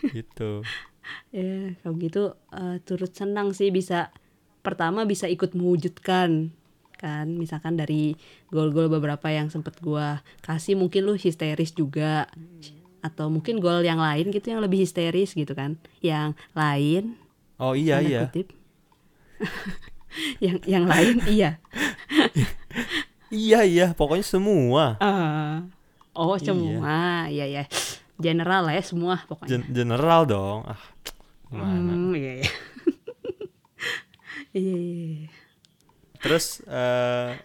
Gitu. Ya, kalau gitu eh, turut senang sih bisa pertama bisa ikut mewujudkan kan misalkan dari gol-gol beberapa yang sempet gua kasih mungkin lu histeris juga atau mungkin gol yang lain gitu yang lebih histeris gitu kan yang lain Oh iya iya. kutip. yang yang lain iya Iya iya, pokoknya semua. Ah. oh Iya. semua iya ya general lah ya semua pokoknya Gen- general dong. Ah, gimana? Hmm, iya iya iya iya. Terus eh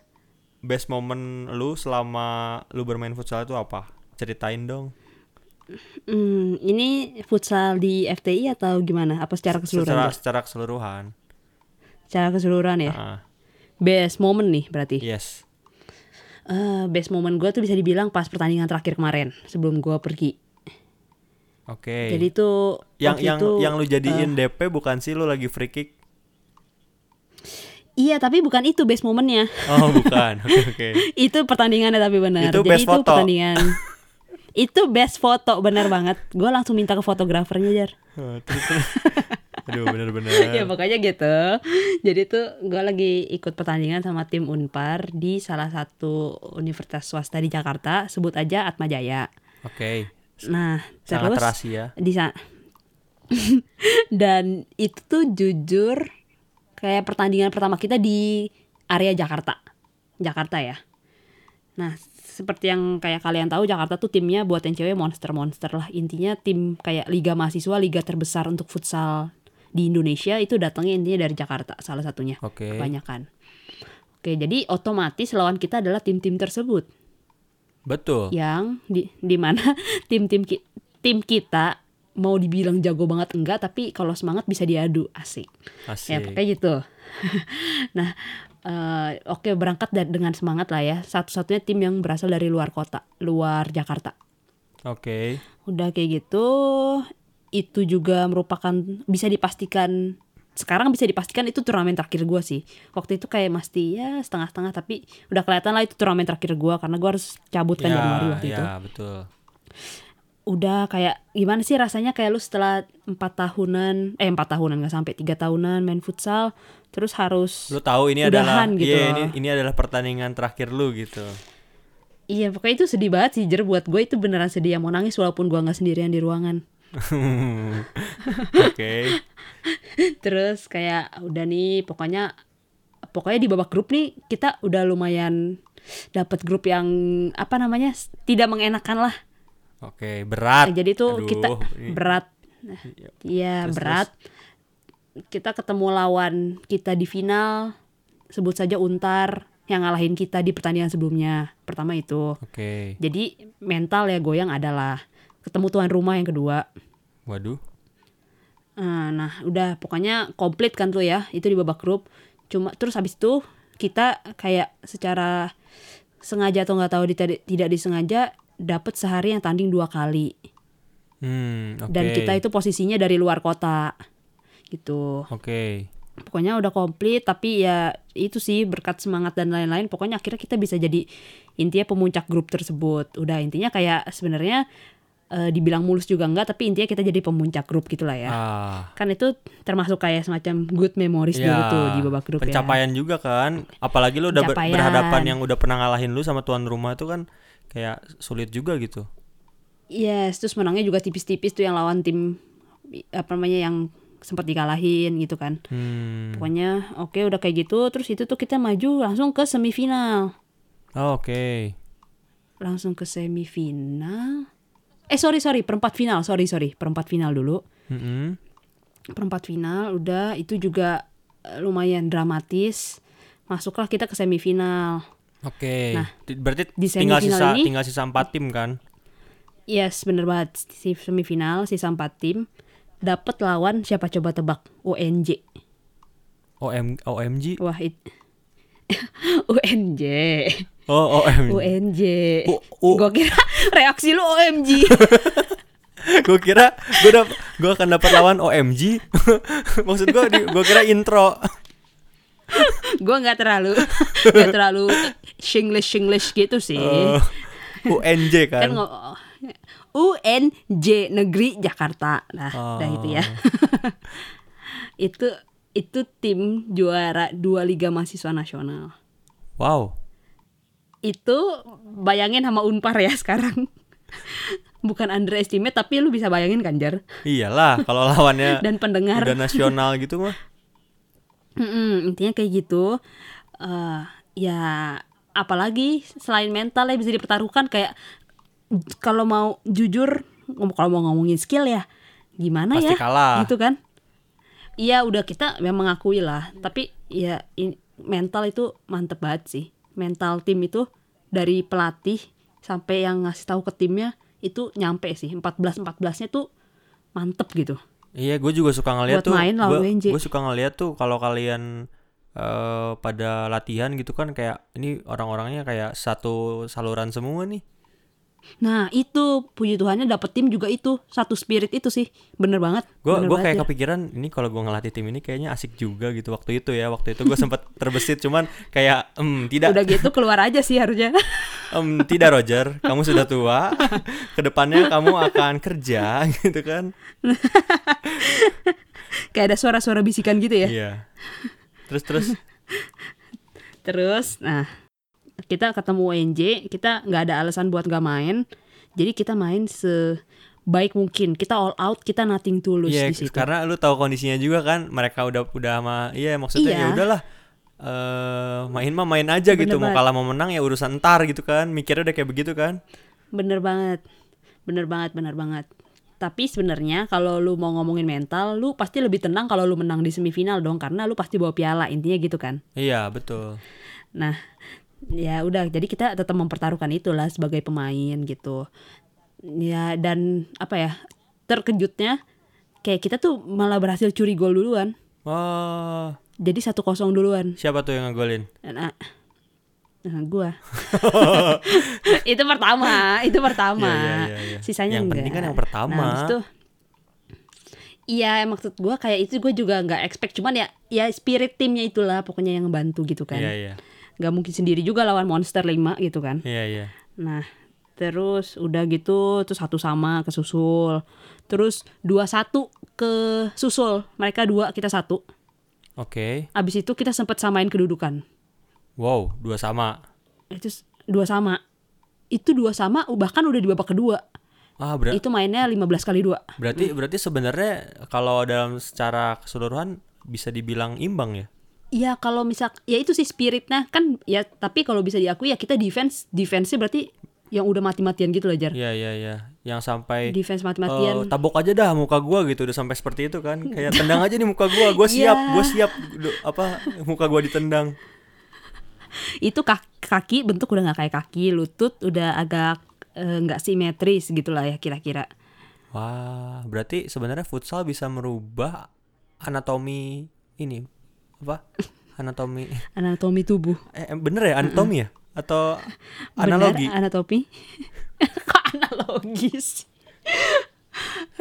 best moment lu selama lu bermain futsal itu apa? Ceritain dong. Hmm, ini futsal di FTI atau gimana? Apa secara keseluruhan? Secara Secara, secara keseluruhan. secara keseluruhan ya. Ah, Best moment nih berarti. yes. Eh, best moment gue tuh bisa dibilang pas pertandingan terakhir kemarin sebelum gue pergi. Oke. Jadi tuh yang yang itu, yang lu jadiin eh, DP bukan sih lu lagi free kick? Iya tapi bukan itu best momennya. Oh, bukan. Oke oke. itu pertandingannya tapi benar. Itu Jadi best itu foto. pertandingan. itu best foto benar banget. Gue langsung minta ke fotografernya jar. Oh. Aduh bener-bener. ya pokoknya gitu jadi tuh gue lagi ikut pertandingan sama tim unpar di salah satu universitas swasta di Jakarta sebut aja Atma Jaya Oke. nah Sangat terus terasi ya. di sa- dan itu tuh jujur kayak pertandingan pertama kita di area Jakarta Jakarta ya nah seperti yang kayak kalian tahu Jakarta tuh timnya buat yang cewek monster-monster lah intinya tim kayak liga mahasiswa liga terbesar untuk futsal di Indonesia itu datangnya intinya dari Jakarta salah satunya Oke. kebanyakan Oke, jadi otomatis lawan kita adalah tim-tim tersebut Betul. yang di di mana tim-tim ki- tim kita mau dibilang jago banget enggak, tapi kalau semangat bisa diadu, asik. Ya Asik. pokoknya gitu. nah, eh, oke berangkat da- dengan semangat lah ya. Satu-satunya tim yang berasal dari luar kota, luar Jakarta. Oke. Udah kayak gitu, itu juga merupakan bisa dipastikan sekarang bisa dipastikan itu turnamen terakhir gua sih. Waktu itu kayak mesti ya setengah-setengah tapi udah kelihatan lah itu turnamen terakhir gua karena gua harus cabut kan Januari waktu ya, itu. betul. Udah kayak gimana sih rasanya kayak lu setelah empat tahunan eh empat tahunan nggak sampai tiga tahunan main futsal terus harus Lu tahu ini adalah gitu iya, ini ini adalah pertandingan terakhir lu gitu. Iya pokoknya itu sedih banget sih Jer buat gue itu beneran sedih yang mau nangis walaupun gua nggak sendirian di ruangan. Oke. Terus kayak udah nih pokoknya pokoknya di babak grup nih kita udah lumayan dapat grup yang apa namanya tidak mengenakan lah. Oke, berat. Jadi itu Aduh, kita ini- berat. Iya Terus, berat. Kita ketemu lawan kita di final sebut saja Untar yang ngalahin kita di pertandingan sebelumnya. Pertama itu. Oke. Jadi mental ya goyang adalah ketemu tuan rumah yang kedua. Waduh. Ah, Nah, udah pokoknya komplit kan tuh ya, itu di babak grup. Cuma terus habis itu kita kayak secara sengaja atau nggak tahu tidak disengaja dapat sehari yang tanding dua kali. Hmm, oke. Dan kita itu posisinya dari luar kota. Gitu. Oke. Pokoknya udah komplit tapi ya itu sih berkat semangat dan lain-lain pokoknya akhirnya kita bisa jadi intinya pemuncak grup tersebut. Udah intinya kayak sebenarnya eh, dibilang mulus juga enggak tapi intinya kita jadi pemuncak grup gitulah ya Ah. kan itu termasuk kayak semacam good memories dulu Ya, tuh di babak grup ya. pencapaian juga kan apalagi lu udah Pencapaian. berhadapan yang udah pernah ngalahin lu sama tuan rumah itu kan kayak sulit juga gitu Yes, terus menangnya juga tipis-tipis tuh yang lawan tim apa namanya yang sempat dikalahin gitu kan. hmm. Pokoknya oke udah kayak gitu, terus itu tuh kita maju langsung ke semifinal. Oh, oke Langsung ke semifinal. Eh sorry sorry perempat final, sorry sorry perempat final dulu. Mm-mm. Perempat final udah itu juga eh, lumayan dramatis. Masuklah kita ke semifinal. Oke Nah, Ti- berarti di tinggal sisa ini- tinggal sisa empat tim kan Yes, bener banget. Si semifinal sisa 4 tim dapat lawan siapa coba tebak? UNJ. OM OMG Wah, it... UNJ. oh OMG UNJ. U- U- Gue kira reaksi lu OMG. gue kira gue dap gue akan dapat lawan OMG maksud gue gue kira intro gue nggak terlalu nggak terlalu shinglish shinglish gitu sih. Eh, UNJ kan kan UNJ Negeri Jakarta. Nah, udah itu ya. itu itu tim juara dua Liga Mahasiswa Nasional. wow itu bayangin sama Unpar ya sekarang. Bukan underestimate tapi lu bisa bayangin kan Jar. iyalah kalau lawannya Dan pendengar. udah nasional gitu mah Mm-mm, intinya kayak gitu. Eh ya apalagi selain mental ya bisa dipertaruhkan kayak kalau mau jujur kalau mau ngomongin skill ya gimana Pasti ya kalah. gitu kan. Iya udah kita memang mengakui lah tapi ya in- mental itu mantep banget sih. Mental tim itu dari pelatih sampai yang ngasih tahu ke timnya itu nyampe sih 14 14-nya tuh mantep gitu. Iya, gue juga suka ngeliat Buat tuh. main lawan Gue gue suka ngeliat tuh kalau kalian eh pada latihan gitu kan kayak ini orang-orangnya kayak satu saluran semua nih. Nah itu puji Tuhannya dapet tim juga itu satu spirit itu sih bener banget. Gue gue kayak ya. kepikiran ini kalau gue ngelatih tim ini kayaknya asik juga gitu waktu itu ya. Waktu itu gue sempat terbesit cuman kayak em tidak Udah gitu keluar aja sih harusnya. em tidak Roger, kamu sudah tua. Ke depannya kamu akan kerja gitu kan. Kayak ada suara-suara bisikan gitu ya. Iya. Terus terus Terus, nah kita ketemu UNJ, kita nggak ada alasan buat nggak main. Jadi kita main sebaik mungkin. Kita all out, kita nothing tulus Iya, di situ. karena lu tahu kondisinya juga kan, mereka udah udah sama iya maksudnya Iya. ya udahlah eh main mah main aja gitu, Bener mau banget. kalah mau menang ya urusan ntar gitu kan. Mikirnya udah kayak begitu kan. Bener banget, bener banget, bener banget. Tapi sebenarnya kalau lu mau ngomongin mental, lu pasti lebih tenang kalau lu menang di semifinal dong, karena lu pasti bawa piala intinya gitu kan. Iya, betul. Nah, ya udah jadi kita tetap mempertaruhkan itulah sebagai pemain gitu. Ya dan apa ya? Terkejutnya kayak kita tuh malah berhasil curi gol duluan. Wah, Jadi 1-0 duluan. siapa tuh yang ngegolin? Nah, nah gua. itu pertama, itu pertama. Iya, iya, iya. Sisanya Yang enggak. penting kan yang pertama. Nah, itu Iya, maksud gua kayak itu gue juga nggak expect cuman ya ya spirit timnya itulah pokoknya yang ngebantu gitu kan. Iya, iya. Nggak mungkin sendiri juga lawan monster 5 gitu kan. Iya, iya. Nah, terus udah gitu terus satu sama ke susul. Terus dua satu ke susul. Mereka dua, kita satu. Oke. Abis itu kita sempat samain kedudukan. Wow, dua sama. Itu dua sama. Itu dua sama bahkan udah di babak kedua. Ah, ber- Itu mainnya 15 kali dua. berarti berarti sebenarnya kalau dalam secara keseluruhan bisa dibilang imbang ya? Iya kalau misal ya itu sih spiritnya kan ya tapi kalau bisa diakui ya kita defense defense berarti yang udah mati-matian gitu loh Jar. Iya, iya, iya. Yang sampai Defense mati-matian. Eh, tabok aja dah muka gua gitu udah sampai seperti itu kan kayak tendang aja nih muka gua gua siap Iya. gua siap apa muka gua ditendang itu kaki, kaki bentuk udah nggak kayak kaki lutut udah agak eh, nggak simetris gitulah ya kira-kira wah berarti sebenarnya futsal bisa merubah anatomi ini apa? Anatomi. Anatomi tubuh. Eh bener ya anatomi ya? Atau analogi? anatomi. Kok analogis?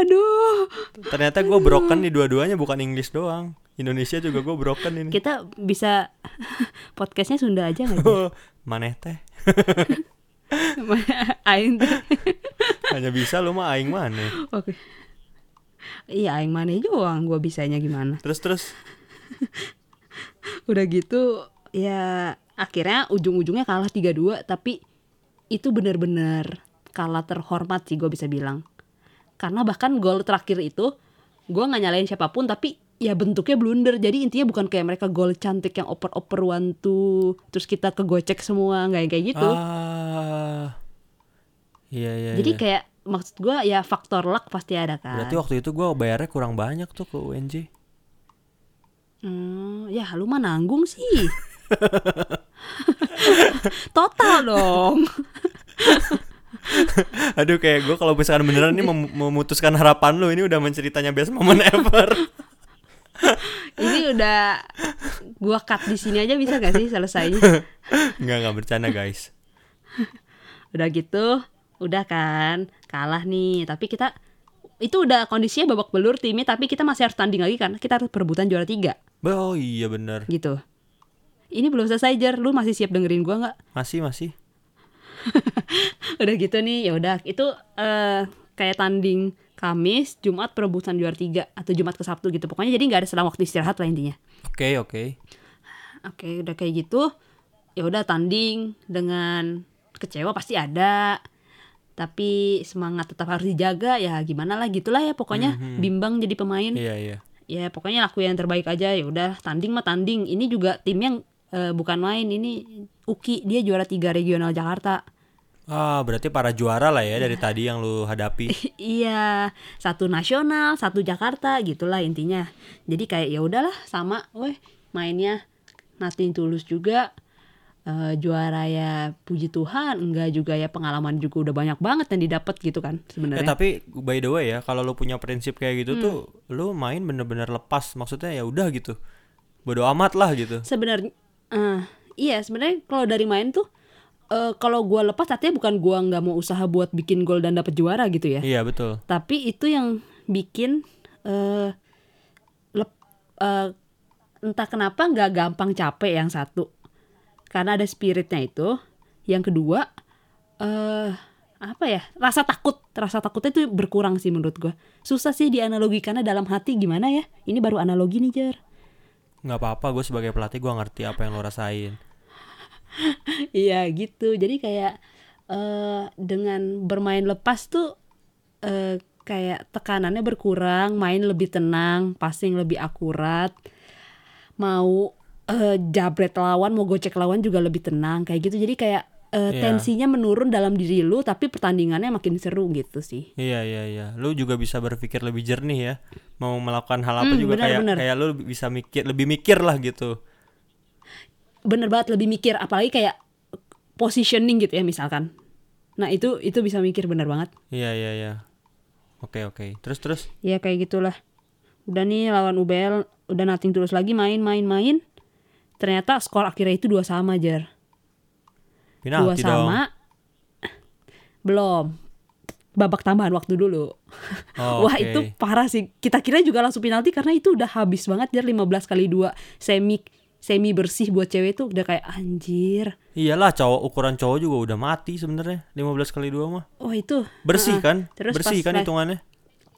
Aduh. Ternyata gua broken di dua-duanya bukan English doang. Indonesia juga gua broken ini. Kita bisa podcastnya Sunda aja nggak Jar? maneh teh. Aing teh. hanya bisa lu mah aing maneh. Oke. Iya aing mana doang gua bisanya gimana? Terus terus udah gitu ya akhirnya ujung-ujungnya kalah 3-2 tapi itu benar-benar kalah terhormat sih gue bisa bilang. Karena bahkan gol terakhir itu gue nggak nyalain siapa pun tapi ya bentuknya blunder. Jadi intinya bukan kayak mereka gol cantik yang oper-oper one two terus kita kegocek semua nggak yang kayak gitu. Ah. Iya iya jadi iya. kayak maksud gue ya faktor luck pasti ada kan. Berarti waktu itu gua bayarnya kurang banyak tuh ke UNJ. Hmm, ya lu mah nanggung sih. Total dong. Aduh kayak gua kalau misalkan beneran ini mem- memutuskan harapan lu ini udah menceritanya best moment ever. Ini udah gua cut di sini aja bisa gak sih selesai? Enggak enggak bercanda guys. Udah gitu, udah kan kalah nih. Tapi kita itu udah kondisinya babak belur timnya tapi kita masih harus tanding lagi kan kita harus perebutan juara tiga Oh iya bener gitu ini belum selesai jar lu masih siap dengerin gua nggak Masih masih. udah gitu nih ya udah itu eh kayak tanding Kamis Jumat perebutan juara tiga atau Jumat ke Sabtu gitu pokoknya jadi nggak ada selang waktu istirahat lah intinya Oke oke. Oke, udah kayak gitu. Ya udah tanding dengan kecewa pasti ada. Tapi semangat tetap harus dijaga ya gimana lah gitulah ya pokoknya bimbang jadi pemain. Iya iya. Ya pokoknya laku yang terbaik aja ya udah tanding mah tanding. Ini juga tim yang eh, bukan main ini Uki dia juara tiga regional Jakarta. Ah berarti para juara lah ya dari tadi yang lu hadapi. iya, satu nasional, satu Jakarta gitulah intinya. Jadi kayak ya udahlah sama, weh mainnya nothing tulus juga. Eh, juara ya puji Tuhan, enggak juga ya pengalaman juga udah banyak banget yang didapat gitu kan Eh sebenarnya. tapi by the way ya kalau lu punya prinsip kayak gitu tuh lu main bener-bener lepas maksudnya ya udah gitu. Bodo amat lah gitu. Sebenarnya eh, iya sebenarnya kalau dari main tuh eh, kalau gua lepas artinya bukan gua nggak mau usaha buat bikin gol dan dapet juara gitu ya. Iya betul. tapi itu yang bikin eh lep- eh, entah kenapa nggak gampang capek yang satu karena ada spiritnya itu yang kedua eh apa ya rasa takut rasa takutnya itu berkurang sih menurut gua susah sih dianalogikannya dalam hati gimana ya ini baru analogi nih jar nggak apa-apa gue sebagai pelatih gue ngerti apa yang lo rasain. Iya gitu. Jadi kayak eh dengan bermain lepas tuh eh kayak tekanannya berkurang, main lebih tenang, passing lebih akurat. Mau eh jabret lawan, mau gocek lawan juga lebih tenang kayak gitu. Jadi kayak eh, Iya. tensinya menurun dalam diri lu tapi pertandingannya makin seru gitu sih. Iya iya iya. Lu juga bisa berpikir lebih jernih ya. Mau melakukan hal apa Hmm, juga benar, kayak benar. kayak lu bisa mikir lebih mikir lah gitu. bener banget lebih mikir apalagi kayak positioning gitu ya misalkan nah itu itu bisa mikir bener banget Iya iya iya. Oke oke. Terus terus. ya kayak gitulah udah nih lawan UBL udah nating terus lagi main main main ternyata skor akhirnya itu dua sama jar dua Penalti dong. sama belum babak tambahan waktu dulu Oh, Wah oke. itu parah sih. Kita kira juga langsung penalti karena itu udah habis banget dia 15 kali 2 semi semi bersih buat cewek tuh udah kayak anjir. Iyalah cowok ukuran cowok juga udah mati sebenarnya 15 kali 2 mah. Oh itu Bersih Heeh. kan? Terus Bersih kan hitungannya?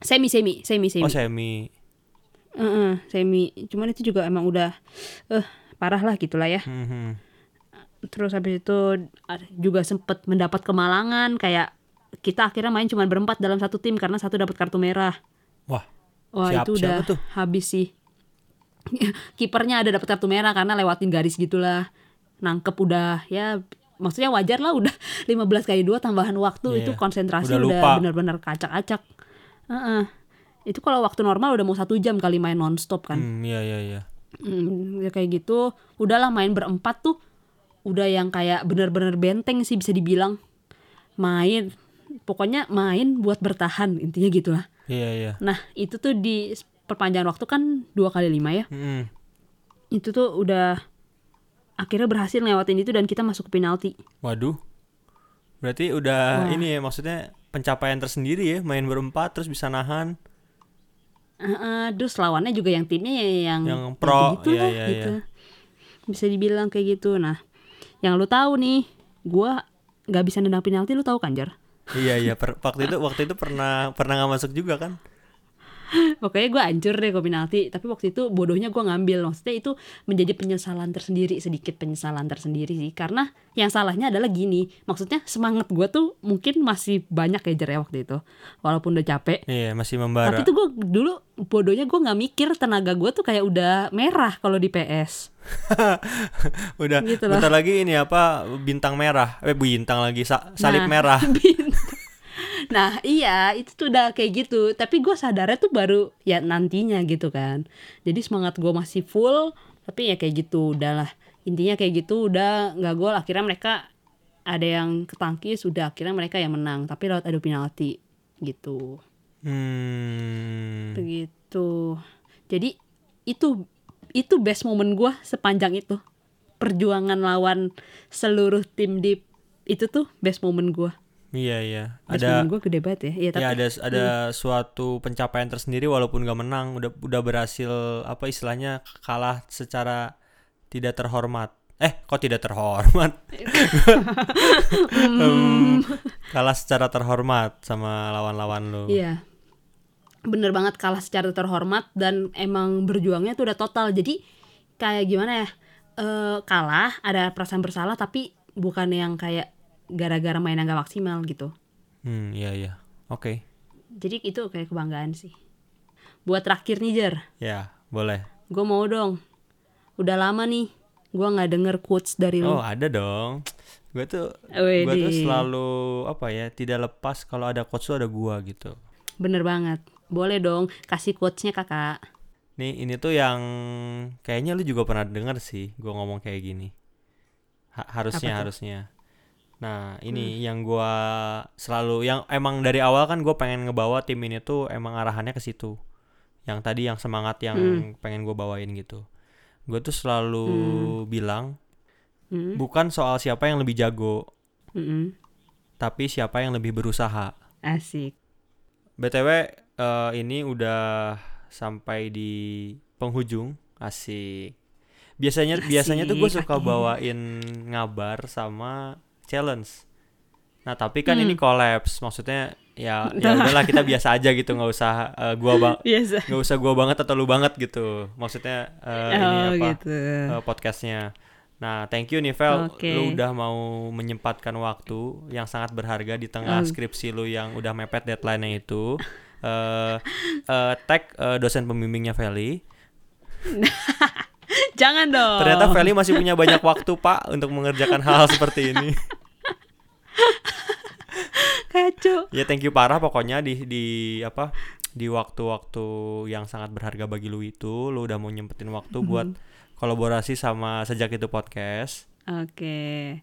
semi semi semi semi. Oh semi. Heeh, semi. Cuman itu juga emang udah eh parah lah gitulah ya. Mhm. Terus habis itu ada- juga sempet mendapat kemalangan kayak kita akhirnya main cuma berempat dalam satu tim karena satu dapat kartu merah. Wah. Wah Siap- itu udah tuh? habis sih. Kipernya ada dapat kartu merah karena lewatin garis gitulah. Nangkep udah ya maksudnya wajar lah udah 15 kali dua tambahan waktu Iya, itu konsentrasi udah udah, benar-benar kacak-acak. Heeh. Itu kalau waktu normal udah mau satu jam kali main nonstop kan. Hmm, iya iya iya. Hmm, ya kayak gitu. Udahlah main berempat tuh udah yang kayak bener-bener benteng sih bisa dibilang. Main pokoknya main buat bertahan intinya gitu lah. Iya iya. Nah itu tuh di perpanjangan waktu kan dua kali lima ya. Mhm. Itu tuh udah akhirnya berhasil ngelewatin itu dan kita masuk ke penalti. Waduh. Berarti udah Wah. ini ya maksudnya pencapaian tersendiri ya main berempat terus bisa nahan. Heeh, terus lawannya juga yang timnya ya yang Yang ya pro, gitu iya, lah, iya, gitu. Bisa dibilang kayak gitu. Nah, yang lu tahu nih, gua nggak bisa nendang penalti lu tahu kan Jar? iya iya per- waktu itu waktu itu pernah pernah nggak masuk juga kan? Pokoknya gue hancur deh ke penalti. Tapi waktu itu bodohnya gue ngambil. Maksudnya itu menjadi penyesalan tersendiri. Sedikit penyesalan tersendiri sih. Karena yang salahnya adalah gini. Maksudnya semangat gue tuh mungkin masih banyak ya Jer ya waktu itu. Walaupun udah capek. Iya masih membara. Tapi tuh gue dulu bodohnya gue gak mikir. Tenaga gue tuh kayak udah merah kalau di PS udah gitu loh. bentar lagi ini apa? Bintang merah. Eh bintang lagi. Sa- salib Nah, merah. bintang. Nah iya itu tuh udah kayak gitu. Tapi gue sadarnya tuh baru ya nantinya gitu kan. Jadi semangat gue masih full Tapi ya kayak gitu udahlah. Intinya kayak gitu udah nggak gol. Akhirnya mereka ada yang ketangkis Udah akhirnya mereka yang menang Tapi lewat adu penalti gitu. Hmm. Begitu. Jadi itu itu best moment gue sepanjang itu. Perjuangan lawan seluruh tim di itu tuh best moment gue iya iya ada gue gede banget ya Iya tapi ya ada ada suatu pencapaian tersendiri walaupun gak menang udah udah berhasil apa istilahnya kalah secara tidak terhormat eh kok tidak terhormat Em, kalah secara terhormat sama lawan-lawan lo Iya. Bener banget kalah secara terhormat dan emang berjuangnya tuh udah total. Jadi kayak gimana ya? eh kalah, ada perasaan bersalah tapi bukan yang kayak gara-gara mainnya gak maksimal gitu. hmm iya iya oke Jadi itu kayak kebanggaan sih. Buat terakhir nih Jer, ya boleh gue mau dong. Udah lama nih gue nggak denger quotes dari oh lu. ada dong gue tuh gue tuh selalu apa ya tidak lepas kalau ada coach tuh ada gua gitu Bener banget. Boleh dong kasih quotesnya kakak. Nih ini tuh yang kayaknya lu juga pernah denger sih gua ngomong kayak gini. Ha- harusnya harusnya. Nah ini yang gua selalu yang emang dari awal kan gue pengen ngebawa tim ini tuh emang arahannya ke situ. Yang tadi yang semangat yang Hmm. pengen gue bawain gitu. Gue tuh selalu bilang Hmm. bukan soal siapa yang lebih jago, Mm-mm. tapi siapa yang lebih berusaha. Asik. BTW eh, ini udah sampai di penghujung asik. Biasanya biasanya tuh gue Asik, suka bawain ngabar sama challenge. Nah tapi kan Hmm. ini collapse, maksudnya ya ya udahlah kita biasa aja gitu nggak usah eh, gua bang nggak usah gua banget atau lu banget gitu. Maksudnya ini oh apa gitu. eh, podcastnya. Nah, thank you nih Vel, Oke. lu udah mau menyempatkan waktu yang sangat berharga di tengah Oh. skripsi lu yang udah mepet deadline-nya itu. Eh eh, tag eh, dosen pembimbingnya Feli. Jangan dong. Ternyata Feli masih punya banyak waktu Pak untuk mengerjakan hal seperti ini. kacau. ya thank you parah pokoknya di di apa di waktu-waktu yang sangat berharga bagi lu itu, lu udah mau nyempetin waktu Mhm. buat kolaborasi sama sejak itu podcast. Oke.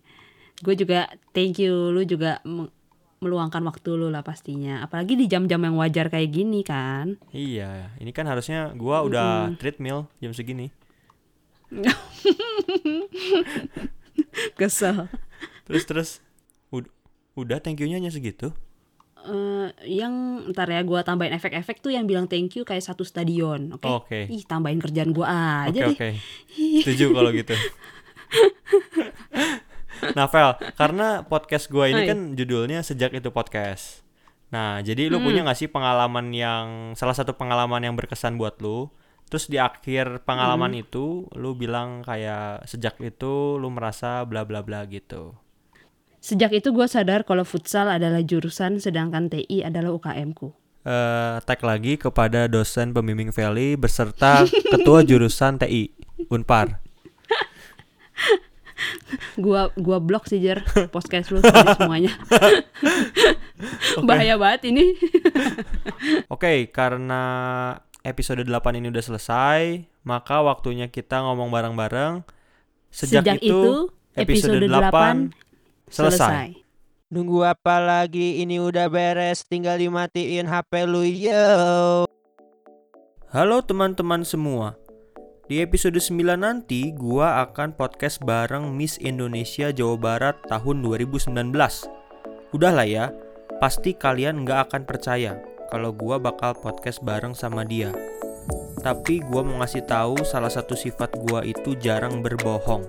Gue juga thank you lu juga me- meluangkan waktu lu lah pastinya. Apalagi di jam-jam yang wajar kayak gini kan. Iya, ini kan harusnya gua udah treadmill jam segini. Kesel. Terus terus ud- udah thank you-nya hanya segitu. Eh, yang ntar ya gue tambahin efek-efek tuh yang bilang thank you kayak satu stadion, oke? Oke. Ih tambahin kerjaan gue aja Oke deh. oke. Setuju kalau gitu. nah, Vel, karena podcast gua ini Hai. kan judulnya sejak itu podcast. Nah, jadi lu punya nggak sih pengalaman yang salah satu pengalaman yang berkesan buat lu? Terus di akhir pengalaman itu lu bilang kayak sejak itu lu merasa bla bla bla gitu. Sejak itu gue sadar kalau futsal adalah jurusan sedangkan TI adalah UKM ku. eh tag lagi kepada dosen pembimbing Veli beserta ketua jurusan TI Unpar. Gua gua blok sih Jer podcast lu semuanya. Bahaya banget ini. Oke, karena episode 8 ini udah selesai, maka waktunya kita ngomong bareng-bareng. Sejak, itu, episode, 8, selesai. Nunggu apa lagi? Ini udah beres, tinggal dimatiin HP lu yo. Halo teman-teman semua. Di episode 9 nanti gua akan podcast bareng Miss Indonesia Jawa Barat tahun 2019. Udahlah ya, pasti kalian nggak akan percaya kalau gua bakal podcast bareng sama dia. Tapi gua mau ngasih tahu salah satu sifat gua itu jarang berbohong.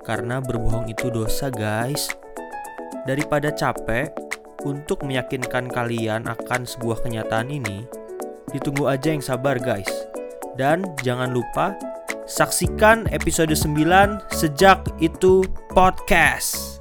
Karena berbohong itu dosa, guys. Daripada capek untuk meyakinkan kalian akan sebuah kenyataan ini, ditunggu aja yang sabar, guys. Dan jangan lupa saksikan episode 9 sejak itu podcast.